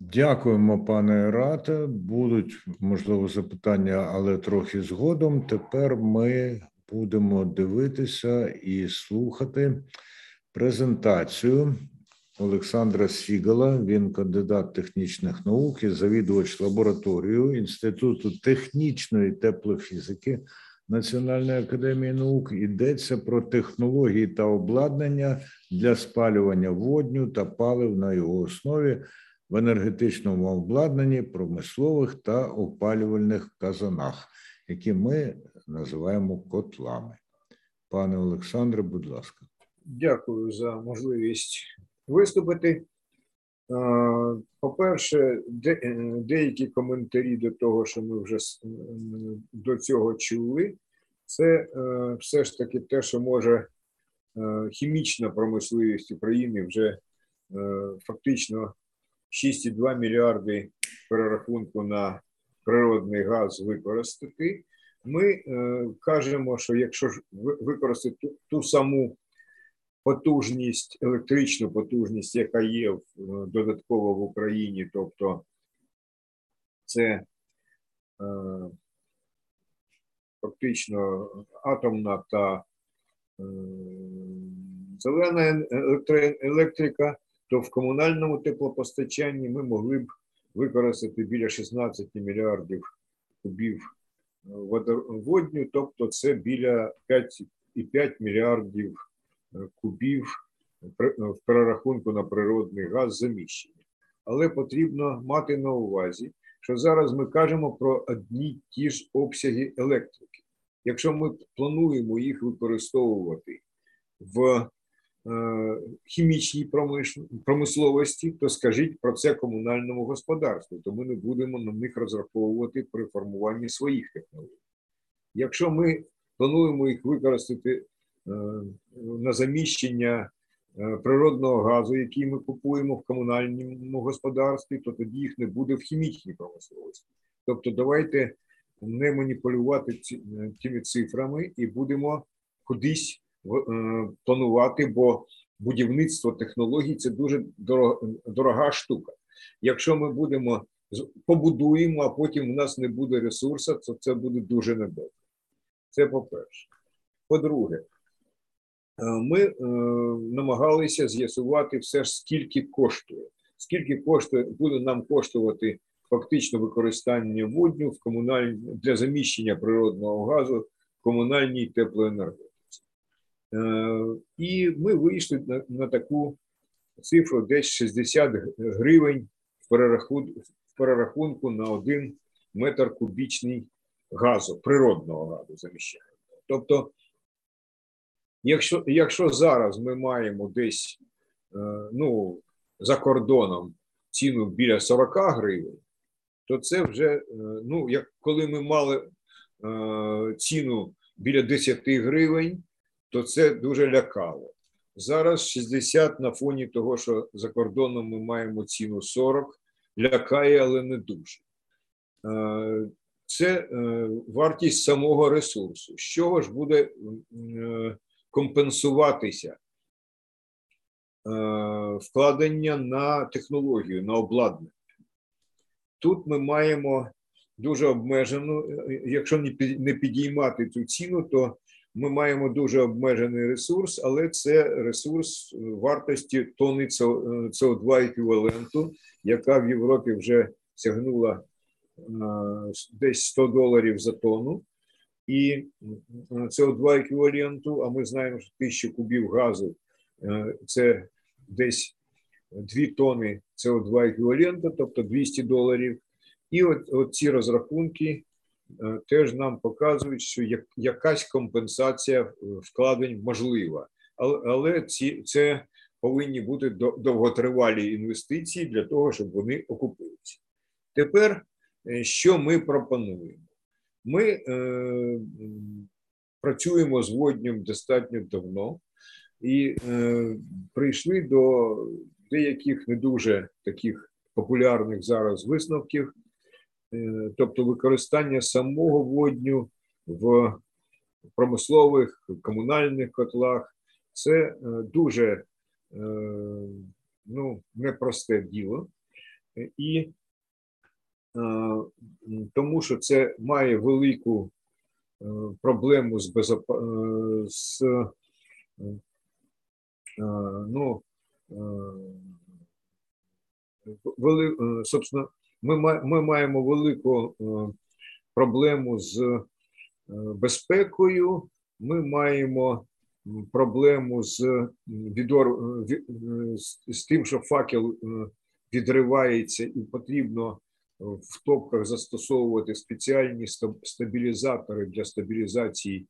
Дякуємо, пане Рате. Будуть можливо запитання, але трохи згодом. Тепер ми будемо дивитися і слухати презентацію Олександра Сігала. Він кандидат технічних наук і завідувач лабораторією Інституту технічної теплофізики Національної академії наук йдеться про технології та обладнання для спалювання водню та палив на його основі в енергетичному обладнанні, промислових та опалювальних казанах, які ми називаємо котлами. Пане Олександре, будь ласка. Дякую за можливість виступити. По-перше, деякі коментарі до того, що ми вже до цього чули, це все ж таки те, що може хімічна промисливість України вже фактично 6,2 мільярди перерахунку на природний газ використати. Ми кажемо, що якщо використати ту саму потужність, електричну потужність, яка є додатково в Україні, тобто це фактично атомна та зелена електрика, то в комунальному теплопостачанні ми могли б використати біля 16 мільярдів кубів водню, тобто це біля 5,5 мільярдів кубів в перерахунку на природний газ заміщення. Але потрібно мати на увазі, що зараз ми кажемо про одні ті ж обсяги електрики. Якщо ми плануємо їх використовувати в е, хімічній промисловості, то скажіть про це комунальному господарству, то ми не будемо на них розраховувати при формуванні своїх технологій. Якщо ми плануємо їх використати е, на заміщення е, природного газу, який ми купуємо в комунальному господарстві, то тоді їх не буде в хімічній промисловості. Тобто, давайте не маніпулювати цими цифрами і будемо кудись е, планувати, бо будівництво технологій це дуже дорога штука. Якщо ми будемо побудуємо, а потім у нас не буде ресурсу, то це буде дуже недобре. Це по-перше. По-друге, е, ми е, намагалися з'ясувати все ж, скільки коштує, скільки коштує, буде нам коштувати фактично використання водню в комуналь... для заміщення природного газу в комунальній теплоенергетиці. Е, і ми вийшли на, на таку цифру десь 60 гривень в перерахунку, в перерахунку на один метр кубічний газу, природного газу заміщення. Тобто, якщо якщо зараз ми маємо десь е, ну, за кордоном ціну біля 40 гривень, то це вже, е, ну, як коли ми мали е, ціну біля 10 гривень, то це дуже лякало. Зараз 60 на фоні того, що за кордоном ми маємо ціну 40, лякає, але не дуже. Це вартість самого ресурсу. З чого ж буде компенсуватися вкладення на технологію, на обладнання? Тут ми маємо дуже обмежену, якщо не підіймати цю ціну, то ми маємо дуже обмежений ресурс, але це ресурс вартості тони СО2 еквіваленту, яка в Європі вже сягнула десь 100 доларів за тонну. І СО2 еквіваленту, а ми знаємо, що тисяча кубів газу це десь 2 тони СО2 еквівалента, тобто 200 доларів. І от, от ці розрахунки е, теж нам показують, що як, якась компенсація вкладень можлива. Але, але ці, це повинні бути довготривалі інвестиції для того, щоб вони окупилися. Тепер, е, що ми пропонуємо? Ми е, працюємо з воднем достатньо давно і е, прийшли до деяких не дуже таких популярних зараз висновків, е, тобто використання самого водню в промислових комунальних котлах, це е, дуже е, ну, непросте діло. І тому що це має велику проблему з безоп... з ну, вели, е, собственно, ми ми маємо велику е, проблему з е, безпекою. Ми маємо проблему з відор з тим, що факел відривається, і потрібно в топках застосовувати спеціальні стабілізатори для стабілізації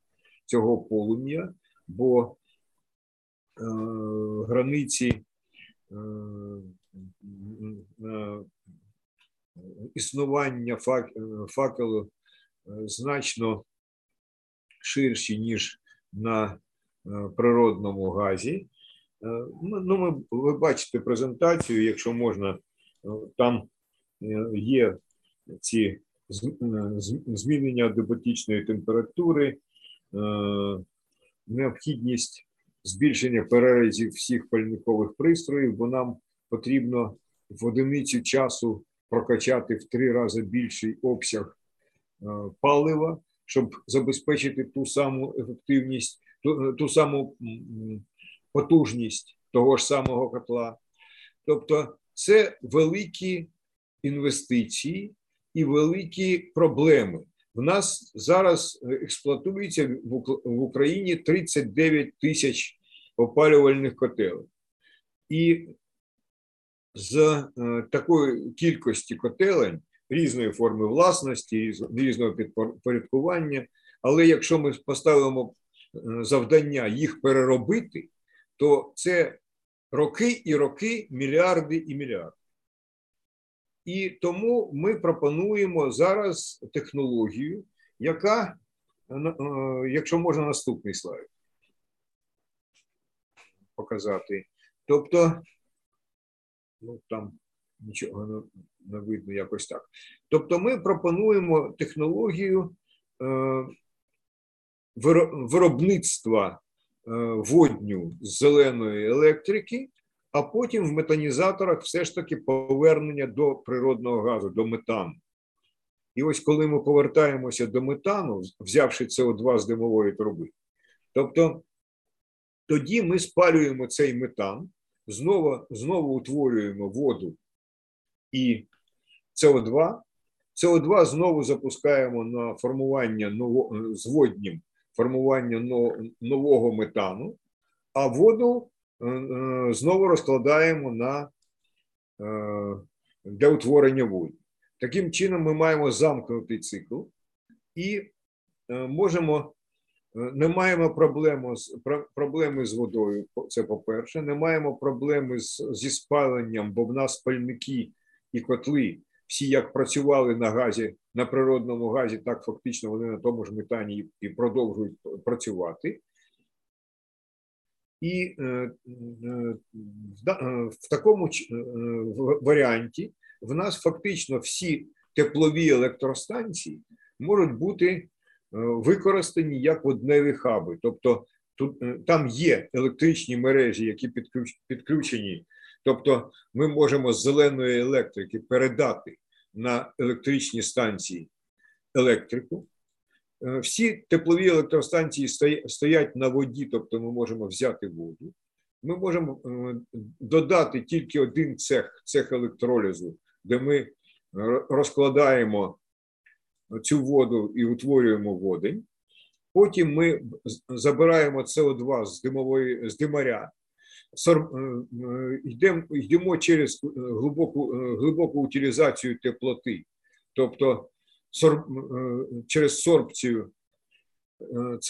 цього полум'я, бо границі існування факелу е, значно ширші, ніж на е, природному газі. Е, ну, ми, Ви бачите презентацію, якщо можна, там є ці змінення деботічної температури, необхідність збільшення перерізів всіх пальникових пристроїв, бо нам потрібно в одиницю часу прокачати в три рази більший обсяг палива, щоб забезпечити ту саму ефективність, ту, ту саму потужність того ж самого котла. Тобто, це великі інвестиції і великі проблеми. В нас зараз експлуатується в Україні 39 тисяч опалювальних котелів. І з е, такої кількості котелень різної форми власності, різного підпорядкування, але якщо ми поставимо е, завдання їх переробити, то це роки і роки, мільярди і мільярди. І тому ми пропонуємо зараз технологію, яка, е, якщо можна, наступний слайд показати. Тобто, ну там нічого не видно якось так. Тобто, ми пропонуємо технологію е, виробництва е, водню з зеленої електрики, а потім в метанізаторах все ж таки повернення до природного газу, до метану. І ось коли ми повертаємося до метану, взявши СО2 з димової труби, тобто тоді ми спалюємо цей метан, знову знову утворюємо воду і СО2. СО2 знову запускаємо на формування ново, з воднім формування нового метану, а воду знову розкладаємо на е, для утворення води. Таким чином, ми маємо замкнутий цикл і можемо не маємо проблеми з проблеми з водою. Це по-перше, не маємо проблеми з, зі спаленням, бо в нас пальники і котли всі як працювали на газі, на природному газі, так фактично вони на тому ж метані і продовжують працювати. І е, е, в такому е, варіанті в нас фактично всі теплові електростанції можуть бути використані як водневі хаби. Тобто тут там є електричні мережі, які підключені Тобто ми можемо з зеленої електрики передати на електричні станції електрику. Е, всі теплові електростанції стоять на воді, тобто ми можемо взяти воду. Ми можемо е, додати тільки один цех, цех електролізу, де ми розкладаємо цю воду і утворюємо водень. Потім ми забираємо СО2 з димової з димаря Е, е, йдемо йдемо через е, глибоку глибоку утилізацію теплоти, тобто через сорбцію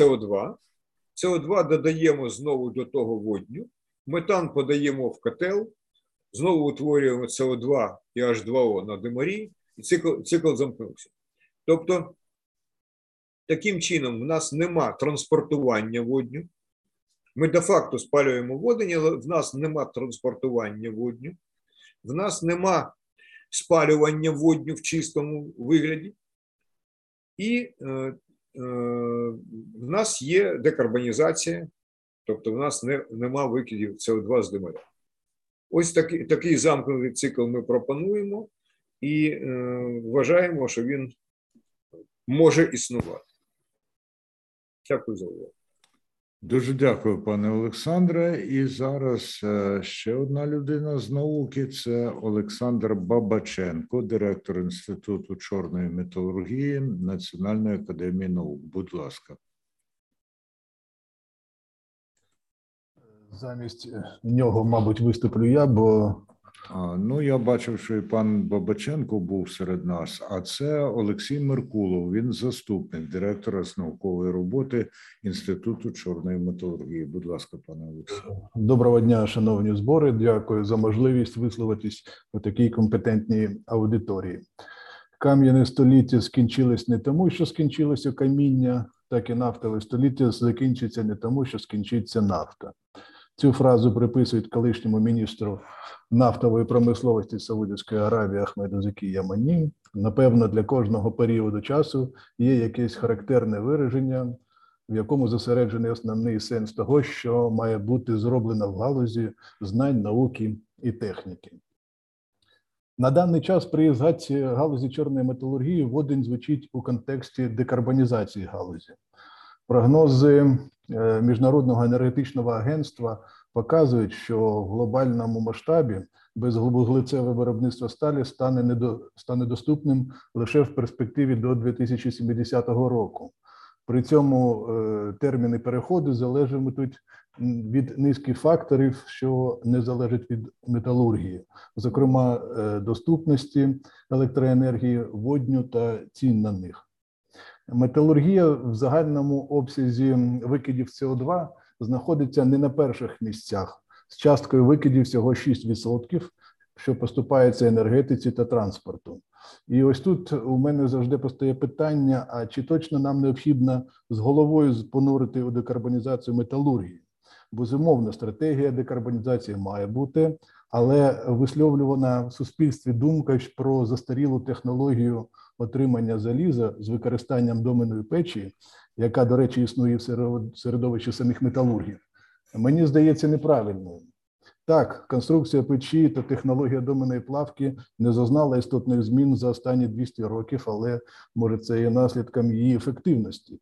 СО2. СО2 додаємо знову до того водню, метан подаємо в котел, знову утворюємо СО2 і H2O на димарі, і цикл, цикл замкнувся. Тобто, таким чином, в нас нема транспортування водню. Ми де-факто спалюємо водень, але в нас нема транспортування водню, в нас нема спалювання водню в чистому вигляді, і е, е, в нас є декарбонізація, тобто в нас не, нема викидів СО2 з димаря. Ось такий такий замкнутий цикл ми пропонуємо і е, вважаємо, що він може існувати. Дякую за увагу. Дуже дякую, пане Олександре. І зараз е, ще одна людина з науки це Олександр Бабаченко, директор Інституту чорної металургії Національної академії наук. Будь ласка. Замість нього, мабуть, виступлю я, бо Ну, я бачив, що і пан Бабаченко був серед нас. А це Олексій Меркулов. Він заступник директора з наукової роботи Інституту чорної металургії. Будь ласка, пане Олексій. Доброго дня, шановні збори. Дякую за можливість висловитись у такій компетентній аудиторії. Кам'яне століття скінчилось не тому, що скінчилося каміння, так і нафтове століття закінчиться не тому, що скінчиться нафта. Цю фразу приписують колишньому міністру нафтової промисловості Саудівської Аравії Ахмеду Закі Ямані. Напевно, для кожного періоду часу є якесь характерне вираження, в якому зосереджений основний сенс того, що має бути зроблено в галузі знань, науки і техніки. На даний час при згадці галузі чорної металургії водень звучить у контексті декарбонізації галузі. Прогнози Міжнародного енергетичного агентства показують, що в глобальному масштабі безглуглицеве виробництво сталі стане недо, стане доступним лише в перспективі до 2070 року. При цьому е, терміни переходу залежатимуть від низки факторів, що не залежать від металургії, зокрема е, доступності електроенергії, водню та цін на них. Металургія в загальному обсязі викидів СО2 знаходиться не на перших місцях з часткою викидів всього 6%, що поступається енергетиці та транспорту. І ось тут у мене завжди постає питання: а чи точно нам необхідно з головою понурити у декарбонізацію металургії? Безумовно, стратегія декарбонізації має бути, але висловлювана в суспільстві думка про застарілу технологію отримання заліза з використанням доменної печі, яка, до речі, існує в середовищі самих металургів, мені здається неправильною. Так, конструкція печі та технологія доменної плавки не зазнала істотних змін за останні 200 років, але може це є наслідком її ефективності.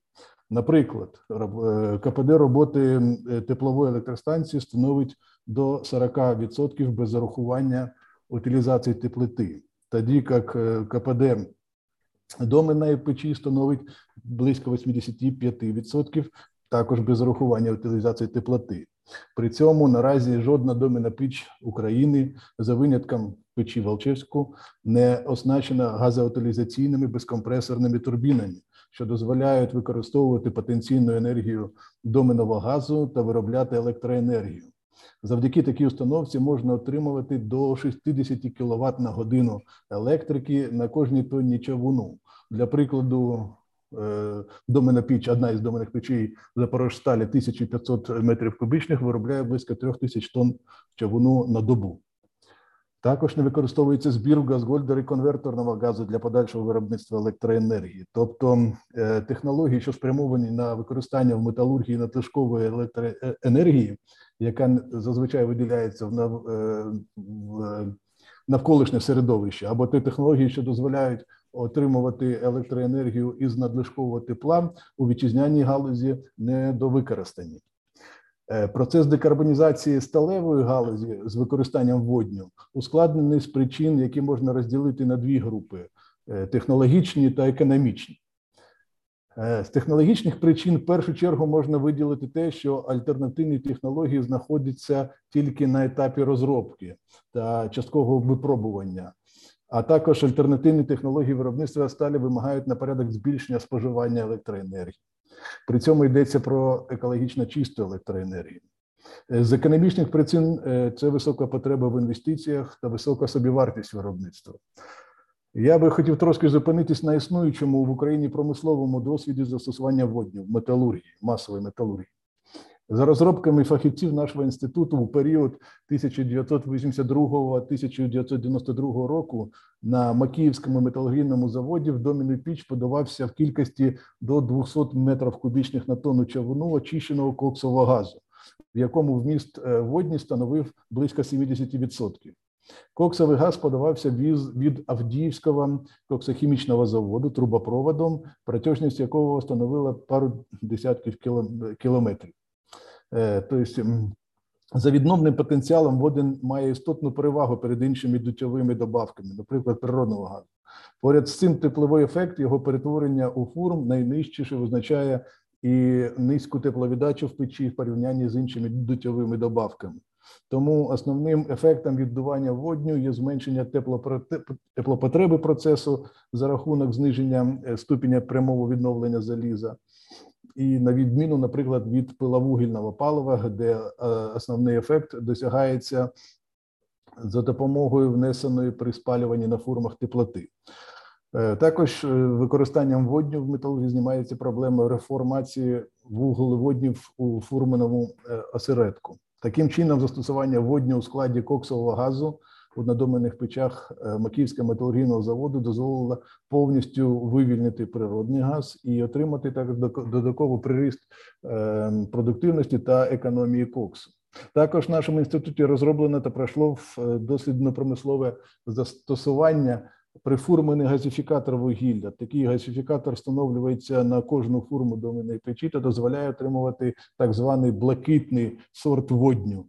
Наприклад, е, КПД роботи теплової електростанції становить до 40% без зарахування утилізації теплоти, тоді як е, КПД доменної печі становить близько 85%, також без зарахування утилізації теплоти. При цьому наразі жодна домена піч України за винятком печі Волчевську не оснащена газоутилізаційними безкомпресорними турбінами, що дозволяють використовувати потенційну енергію доменного газу та виробляти електроенергію. Завдяки такій установці можна отримувати до 60 кВт на годину електрики на кожній тонні човуну. Для прикладу, Е, домена піч, одна із доменних печей Запорожсталі 1500 метрів кубічних виробляє близько 3000 тонн човуну на добу. Також не використовується збір в газгольдери конверторного газу для подальшого виробництва електроенергії, тобто е, технології, що спрямовані на використання в металургії надлишкової електроенергії, яка зазвичай виділяється в е, навколишнє середовище, або ті технології, що дозволяють отримувати електроенергію із надлишкового тепла у вітчизняній галузі недовикористані. Е, процес декарбонізації сталевої галузі з використанням водню ускладнений з причин, які можна розділити на дві групи: е, технологічні та економічні. Е, з технологічних причин в першу чергу можна виділити те, що альтернативні технології знаходяться тільки на етапі розробки та часткового випробування а також альтернативні технології виробництва сталі вимагають на порядок збільшення споживання електроенергії. При цьому йдеться про екологічно чисту електроенергію. Е, з економічних причин е, це висока потреба в інвестиціях та висока собівартість виробництва. Я би хотів трошки зупинитись на існуючому в Україні промисловому досвіді застосування водню в металургії, масової металургії. За розробками фахівців нашого інституту у період 1982-1992 року на Макіївському металургійному заводі в доміну піч подавався в кількості до 200 метрів кубічних на тонну човуну очищеного коксового газу, в якому вміст е, водні становив близько 70%. Коксовий газ подавався від Авдіївського коксохімічного заводу трубопроводом, протяжність якого становила пару десятків кілометрів. Тобто за відновним потенціалом воден має істотну перевагу перед іншими дутьовими добавками, наприклад, природного газу. Поряд з цим тепловий ефект його перетворення у фурм найнижче, що визначає і низьку тепловіддачу в печі в порівнянні з іншими дутьовими добавками. Тому основним ефектом віддування водню є зменшення теплопотреби процесу за рахунок зниження е, ступеня прямого відновлення заліза і на відміну, наприклад, від пиловугільного палива, де е, основний ефект досягається за допомогою внесеної при спалюванні на фурмах теплоти. Е, також використанням водню в металургії знімається проблема реформації вуглеводнів у фурманому осередку. Таким чином, застосування водню у складі коксового газу у надоменних печах е, Макіївського металургійного заводу дозволила повністю вивільнити природний газ і отримати так додатковий приріст е, продуктивності та економії коксу. Також в нашому інституті розроблено та пройшло е, дослідно-промислове застосування прифурмений газифікатор вугілля. Такий газифікатор встановлюється на кожну фурму доменної печі та дозволяє отримувати так званий блакитний сорт водню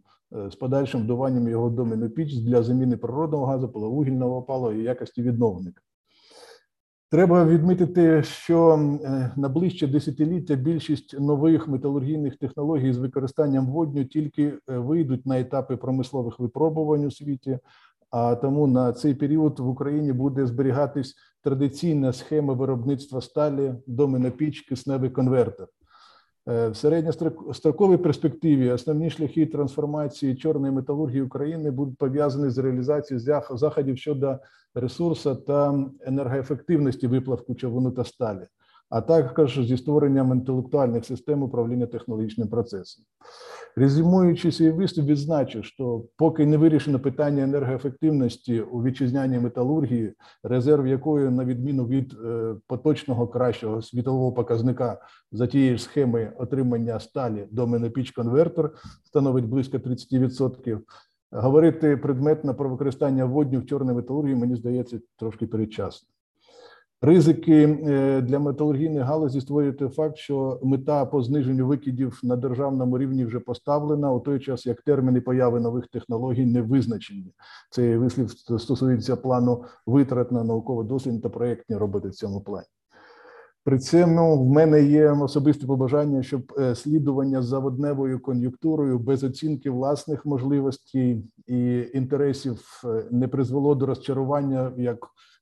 з подальшим вдуванням його доменну піч для заміни природного газу, половугільного опалу і якості відновника. Треба відмітити, що е, на ближче десятиліття більшість нових металургійних технологій з використанням водню тільки е, вийдуть на етапи промислових випробувань у світі, а тому на цей період в Україні буде зберігатись традиційна схема виробництва сталі, доминопіч, кисневий конвертер. Е, в середньостроковій перспективі основні шляхи трансформації чорної металургії України будуть пов'язані з реалізацією заходів щодо ресурсу та енергоефективності виплавку човуну та сталі а також зі створенням інтелектуальних систем управління технологічним процесом. Резюмуючи свій виступ, відзначу, що поки не вирішено питання енергоефективності у вітчизняній металургії, резерв якої, на відміну від е, поточного кращого світового показника за тієї ж схеми отримання сталі до менопіч конвертер становить близько 30%, Говорити предметно про використання водню в чорній металургії, мені здається, трошки передчасно. Ризики е, для металургійної галузі створює факт, що мета по зниженню викидів на державному рівні вже поставлена у той час, як терміни появи нових технологій не визначені. Цей вислів стосується плану витрат на науково-дослідні та проєктні роботи в цьому плані. При цьому в мене є особисте побажання, щоб е, слідування за водневою кон'юнктурою без оцінки власних можливостей і інтересів е, не призвело до розчарування як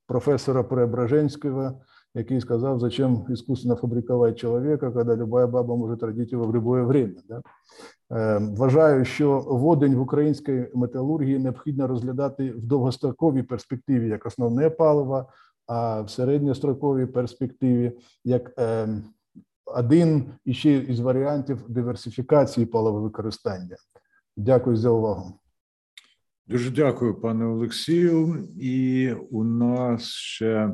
профессора Преображенского, який сказав, зачем искусственно фабриковать человека, когда любая баба може родити його в любое время. Да? Вважаю, що водень в українській металургії необхідно розглядати в довгостроковій перспективі як основне паливо, а в середньостроковій перспективі як один іще із варіантів диверсифікації паливовикористання. Дякую за увагу. Дуже дякую, пане Олексію. І у нас ще е,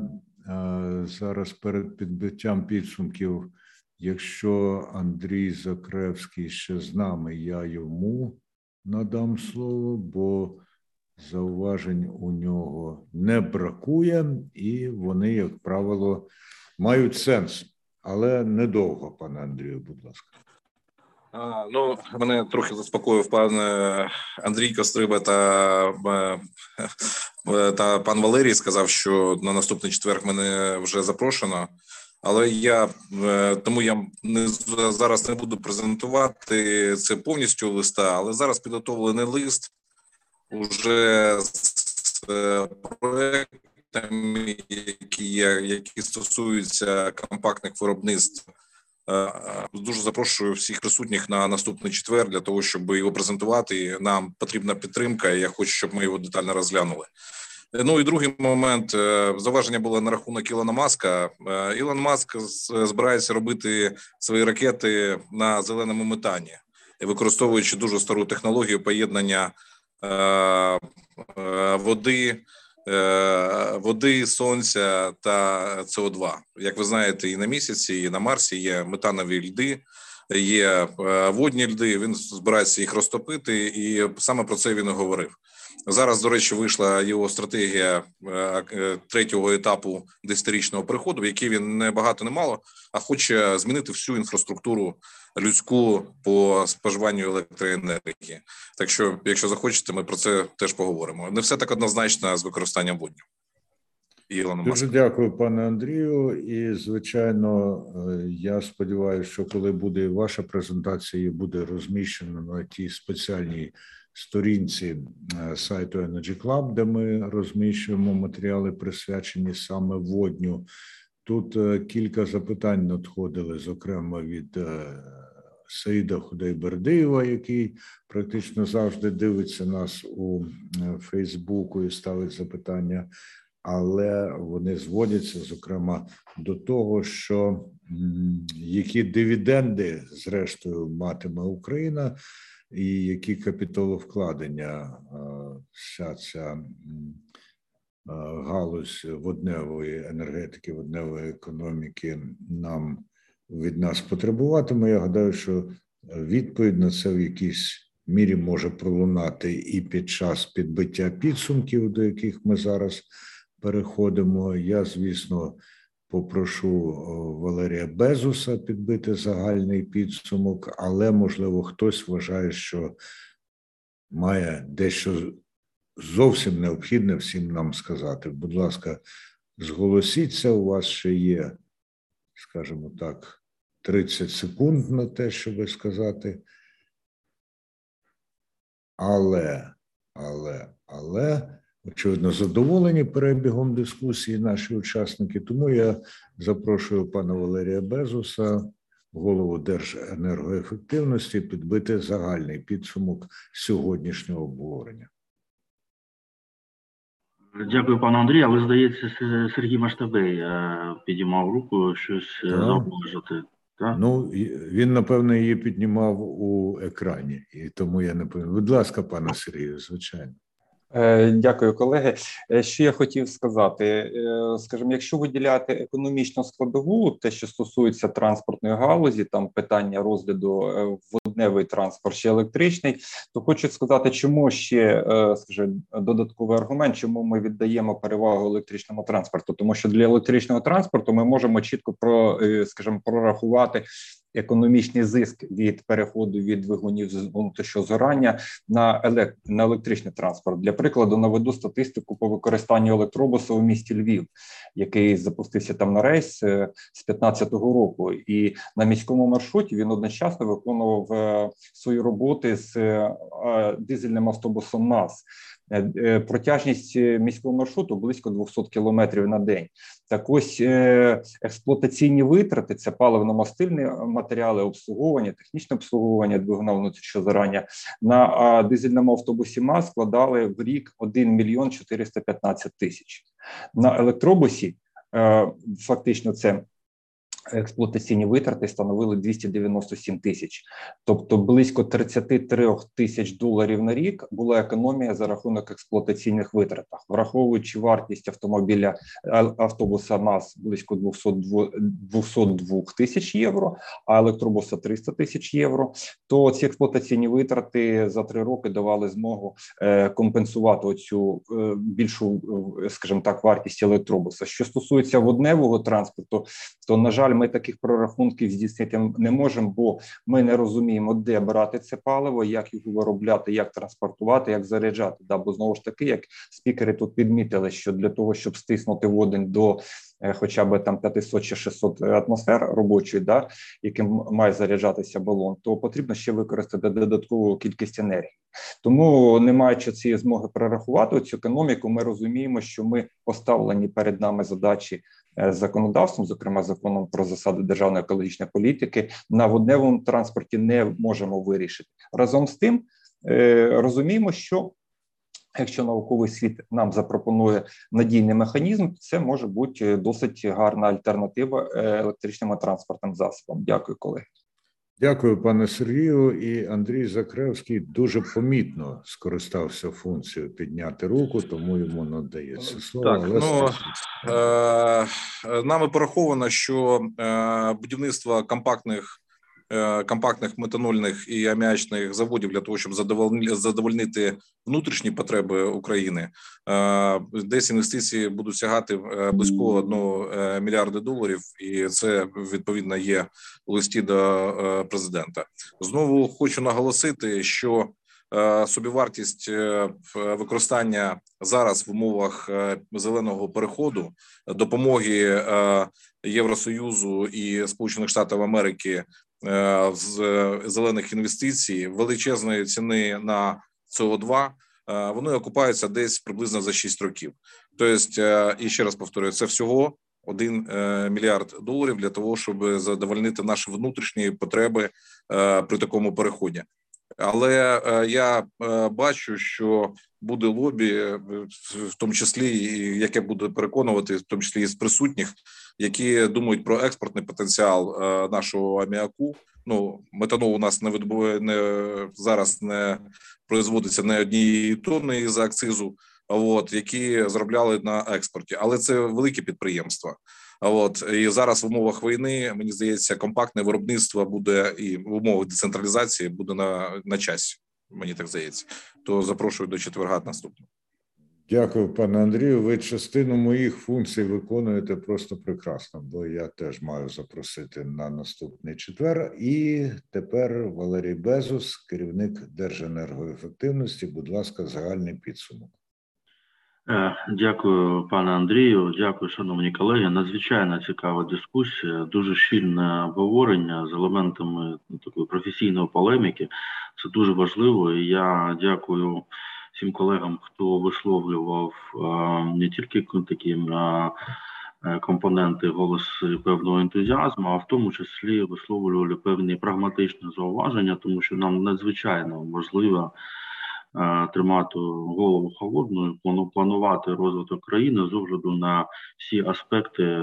зараз перед підбиттям підсумків, якщо Андрій Закревський ще з нами, я йому надам слово, бо зауважень у нього не бракує, і вони, як правило, мають сенс, але недовго, пане Андрію, будь ласка. Ну, мене трохи заспокоїв пан е, Андрій Костриба та е, е, та пан Валерій сказав, що на наступний четверг мене вже запрошено. Але я тому я не зараз не буду презентувати це повністю листа, але зараз підготовлений лист уже з проектами, які які стосуються компактних виробництв. Е, дуже запрошую всіх присутніх на наступний четвер для того, щоб його презентувати. Нам потрібна підтримка. і Я хочу, щоб ми його детально розглянули. Ну і другий момент е, заваження було на рахунок Ілона Маска. Е, Ілон Маск збирається робити свої ракети на зеленому метані, використовуючи дуже стару технологію поєднання води. Е, води, сонця та СО2. Як ви знаєте, і на місяці, і на Марсі є метанові льди, є е, водні льди. Він збирається їх розтопити, і саме про це він і говорив. Зараз, до речі, вийшла його стратегія е, третього етапу десятирічного приходу, в якій він не багато не мало, а хоче змінити всю інфраструктуру людську по споживанню електроенергії. Так що, якщо захочете, ми про це теж поговоримо. Не все так однозначно з використанням водню. Дуже дякую, пане Андрію. І звичайно, е, я сподіваюся, що коли буде ваша презентація, буде розміщена на тій спеціальній сторінці е, сайту Energy Club, де ми розміщуємо матеріали, присвячені саме водню. Тут е, кілька запитань надходили, зокрема від Саїда Худайбердиєва, який практично завжди дивиться нас у е, Фейсбуку і ставить запитання, але вони зводяться зокрема до того, що які дивіденди, зрештою, матиме Україна, і які капіталовкладення е, вся ця е, галузь водневої енергетики, водневої економіки нам від нас потребуватиме. Я гадаю, що відповідь на це в якійсь мірі може пролунати і під час підбиття підсумків, до яких ми зараз переходимо. Я, звісно, попрошу Валерія Безуса підбити загальний підсумок, але можливо хтось вважає, що має дещо зовсім необхідне всім нам сказати. Будь ласка, зголосіться, у вас ще є, скажімо так, 30 секунд на те, щоб сказати. Але, але, але, очевидно, задоволені перебігом дискусії наші учасники. Тому я запрошую пана Валерія Безуса, голову Держенергоефективності, підбити загальний підсумок сьогоднішнього обговорення. Дякую, пане Андрію. Але здається, Сергій Маштабей піднімав підіймав руку щось е, зауважити. Так? Ну, він, напевно, її піднімав у екрані, і тому я не пам'ятаю. Будь ласка, пане Сергію, звичайно. Е, дякую, колеги. Е, що я хотів сказати, е, скажімо, якщо виділяти економічну складову, те, що стосується транспортної галузі, там питання розгляду водневий транспорт чи електричний, то хочу сказати, чому ще скажімо, додатковий аргумент, чому ми віддаємо перевагу електричному транспорту, тому що для електричного транспорту ми можемо чітко про, скажімо, прорахувати економічний зиск від переходу від двигунів з згорання на елект... на електричний транспорт. Для прикладу наведу статистику по використанню електробуса у місті Львів, який запустився там на рейс е, з 15-го року, і на міському маршруті він одночасно виконував е, свої роботи з е, дизельним автобусом НАС. Протяжність міського маршруту близько 200 кілометрів на день. Так ось експлуатаційні витрати це паливно-мастильні матеріали, обслуговування, технічне обслуговування двигуна внутрішнього зарання на дизельному автобусі МАЗ складали в рік 1 мільйон 415 тисяч. На електробусі фактично це експлуатаційні витрати становили 297 тисяч, тобто близько 33 тисяч доларів на рік була економія за рахунок експлуатаційних витратах, враховуючи вартість автомобіля автобуса МАЗ близько 202, 202 тисяч євро, а електробуса 300 тисяч євро. То ці експлуатаційні витрати за три роки давали змогу е, компенсувати оцю е, більшу, е, скажімо так, вартість електробуса. Що стосується водневого транспорту, то на жаль, ми таких прорахунків здійснити не можемо, бо ми не розуміємо, де брати це паливо, як його виробляти, як транспортувати, як заряджати. Да, Бо знову ж таки, як спікери тут підмітили, що для того, щоб стиснути водень до е, хоча б там 500 чи 600 атмосфер робочої, да, яким має заряджатися балон, то потрібно ще використати додаткову кількість енергії. Тому, не маючи цієї змоги прорахувати цю економіку, ми розуміємо, що ми поставлені перед нами задачі законодавством, зокрема законом про засади державної екологічної політики, на водневому транспорті не можемо вирішити. Разом з тим е, розуміємо, що якщо науковий світ нам запропонує надійний механізм, це може бути досить гарна альтернатива е, електричним транспортним засобам. Дякую, колеги. Дякую, пане Сергію. І Андрій Закревський дуже помітно скористався функцією підняти руку, тому йому надається слово. Так, Але ну, е, нами пораховано, що е, будівництво компактних компактних метанольних і аміачних заводів для того, щоб задовольнити внутрішні потреби України, е, десь інвестиції будуть сягати е, близько 1 мільярда доларів, і це відповідно є у листі до президента. Знову хочу наголосити, що Собівартість використання зараз в умовах зеленого переходу допомоги Євросоюзу і Сполучених Штатів Америки Е, з зелених інвестицій величезної ціни на СО2, е, вони окупаються десь приблизно за 6 років. Тобто, е, і ще раз повторюю, це всього 1 мільярд доларів для того, щоб задовольнити наші внутрішні потреби при такому переході. Але я бачу, що буде лобі, в тому числі яке буде переконувати, в тому числі і з присутніх, які думають про експортний потенціал е, нашого аміаку. Ну метанол у нас не видобує не зараз не производиться не однієї тонни із акцизу. От які заробляли на експорті, але це великі підприємства. От і зараз в умовах війни мені здається, компактне виробництво буде і в умовах децентралізації буде на на часі. Мені так здається. То запрошую до четверга наступного. Дякую, пане Андрію. Ви частину моїх функцій виконуєте просто прекрасно, бо я теж маю запросити на наступний четвер. І тепер Валерій Безус, керівник Держенергоефективності. Будь ласка, загальний підсумок. Е, дякую, пане Андрію. Дякую, шановні колеги. Надзвичайно цікава дискусія, дуже щільне обговорення з елементами такої професійної полеміки. Це дуже важливо. і Я дякую всім колегам, хто висловлював не тільки такі компоненти голоси певного ентузіазму, а в тому числі висловлювали певні прагматичні зауваження, тому що нам надзвичайно важливо тримати голову холодною, планувати розвиток країни з огляду на всі аспекти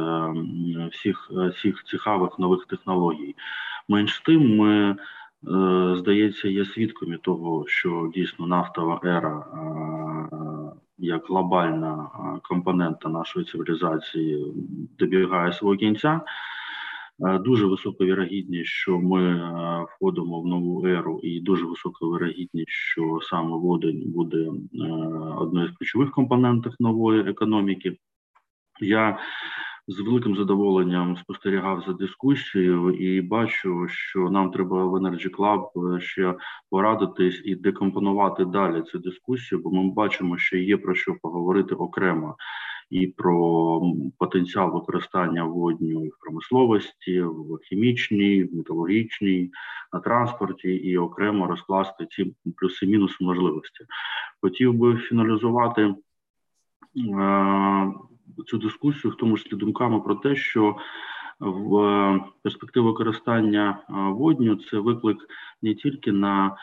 всіх всіх цікавих нових технологій. Менш тим, ми Е, здається, є свідками того, що дійсно нафтова ера е, як глобальна е, компонента нашої цивілізації добігає свого кінця. Дуже висока вірогідність, що ми входимо в нову еру, і дуже висока вірогідність, що саме водень буде одною з ключових компонентів нової економіки. Я з великим задоволенням спостерігав за дискусією і бачу, що нам треба в Energy Club е, ще порадитись і декомпонувати далі цю дискусію, бо ми бачимо, що є про що поговорити окремо. І про потенціал використання водню в промисловості, в хімічній, в металургічній, на транспорті, і окремо розкласти ці плюси-мінуси можливості. Хотів би фіналізувати е, цю дискусію, в тому числі думками про те, що в перспективі використання е, водню це виклик не тільки на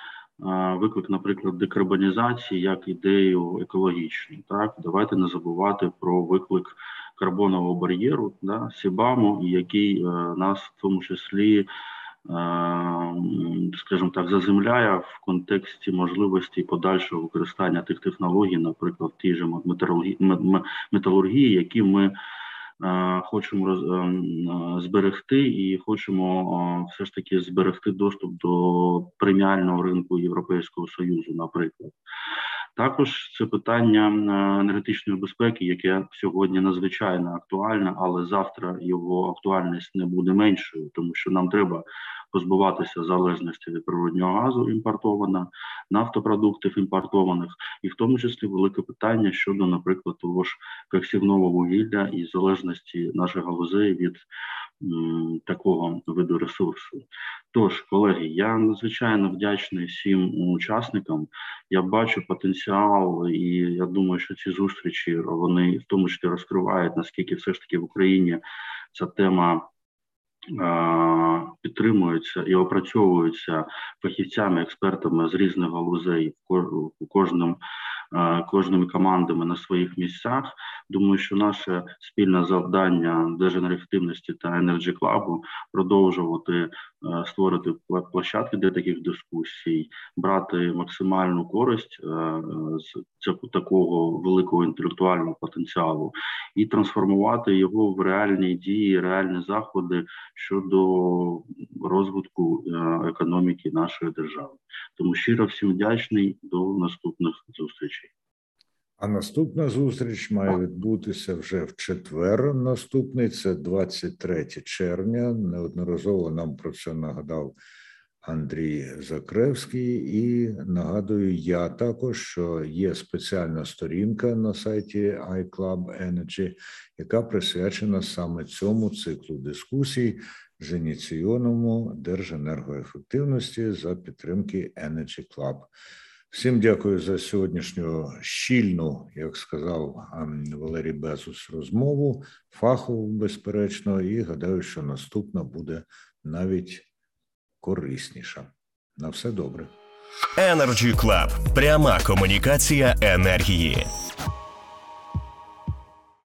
виклик, наприклад, декарбонізації як ідею екологічну. Так, давайте не забувати про виклик карбонового бар'єру, да, Сібаму, який нас в тому числі скажімо так, заземляє в контексті можливості подальшого використання тих технологій, наприклад, ті ж металургії, які ми хочемо роз, зберегти, і хочемо все ж таки зберегти доступ до преміального ринку Європейського союзу, наприклад. Також це питання енергетичної безпеки, яке сьогодні надзвичайно актуальне, але завтра його актуальність не буде меншою, тому що нам треба позбуватися залежності від природнього газу імпортована, нафтопродуктів імпортованих, і в тому числі велике питання щодо, наприклад, того ж коксівного вугілля і залежності наших галузей від м, такого виду ресурсу. Тож, колеги, я надзвичайно вдячний всім учасникам. Я бачу потенціал, і я думаю, що ці зустрічі вони в тому числі розкривають наскільки все ж таки в Україні ця тема підтримуються і опрацьовуються фахівцями, експертами з різних галузей в кожному кожними командами на своїх місцях. Думаю, що наше спільне завдання Держенергоефективності та Energy Club продовжувати е, створити площадки для таких дискусій, брати максимальну користь е, з такого великого інтелектуального потенціалу і трансформувати його в реальні дії, реальні заходи щодо розвитку е, економіки нашої держави. Тому щиро всім вдячний до наступних зустрічей. А наступна зустріч має відбутися вже в четвер. Наступний це 23 червня. Неодноразово нам про це нагадав Андрій Закревський, і нагадую я також, що є спеціальна сторінка на сайті iClub Energy, яка присвячена саме цьому циклу дискусій з ініційованому Держенергоефективності за підтримки Energy Club. Всім дякую за сьогоднішню щільну, як сказав Валерій Безус, розмову, фахову, безперечно, і гадаю, що наступна буде навіть корисніша. На все добре. Energy Club. пряма комунікація енергії.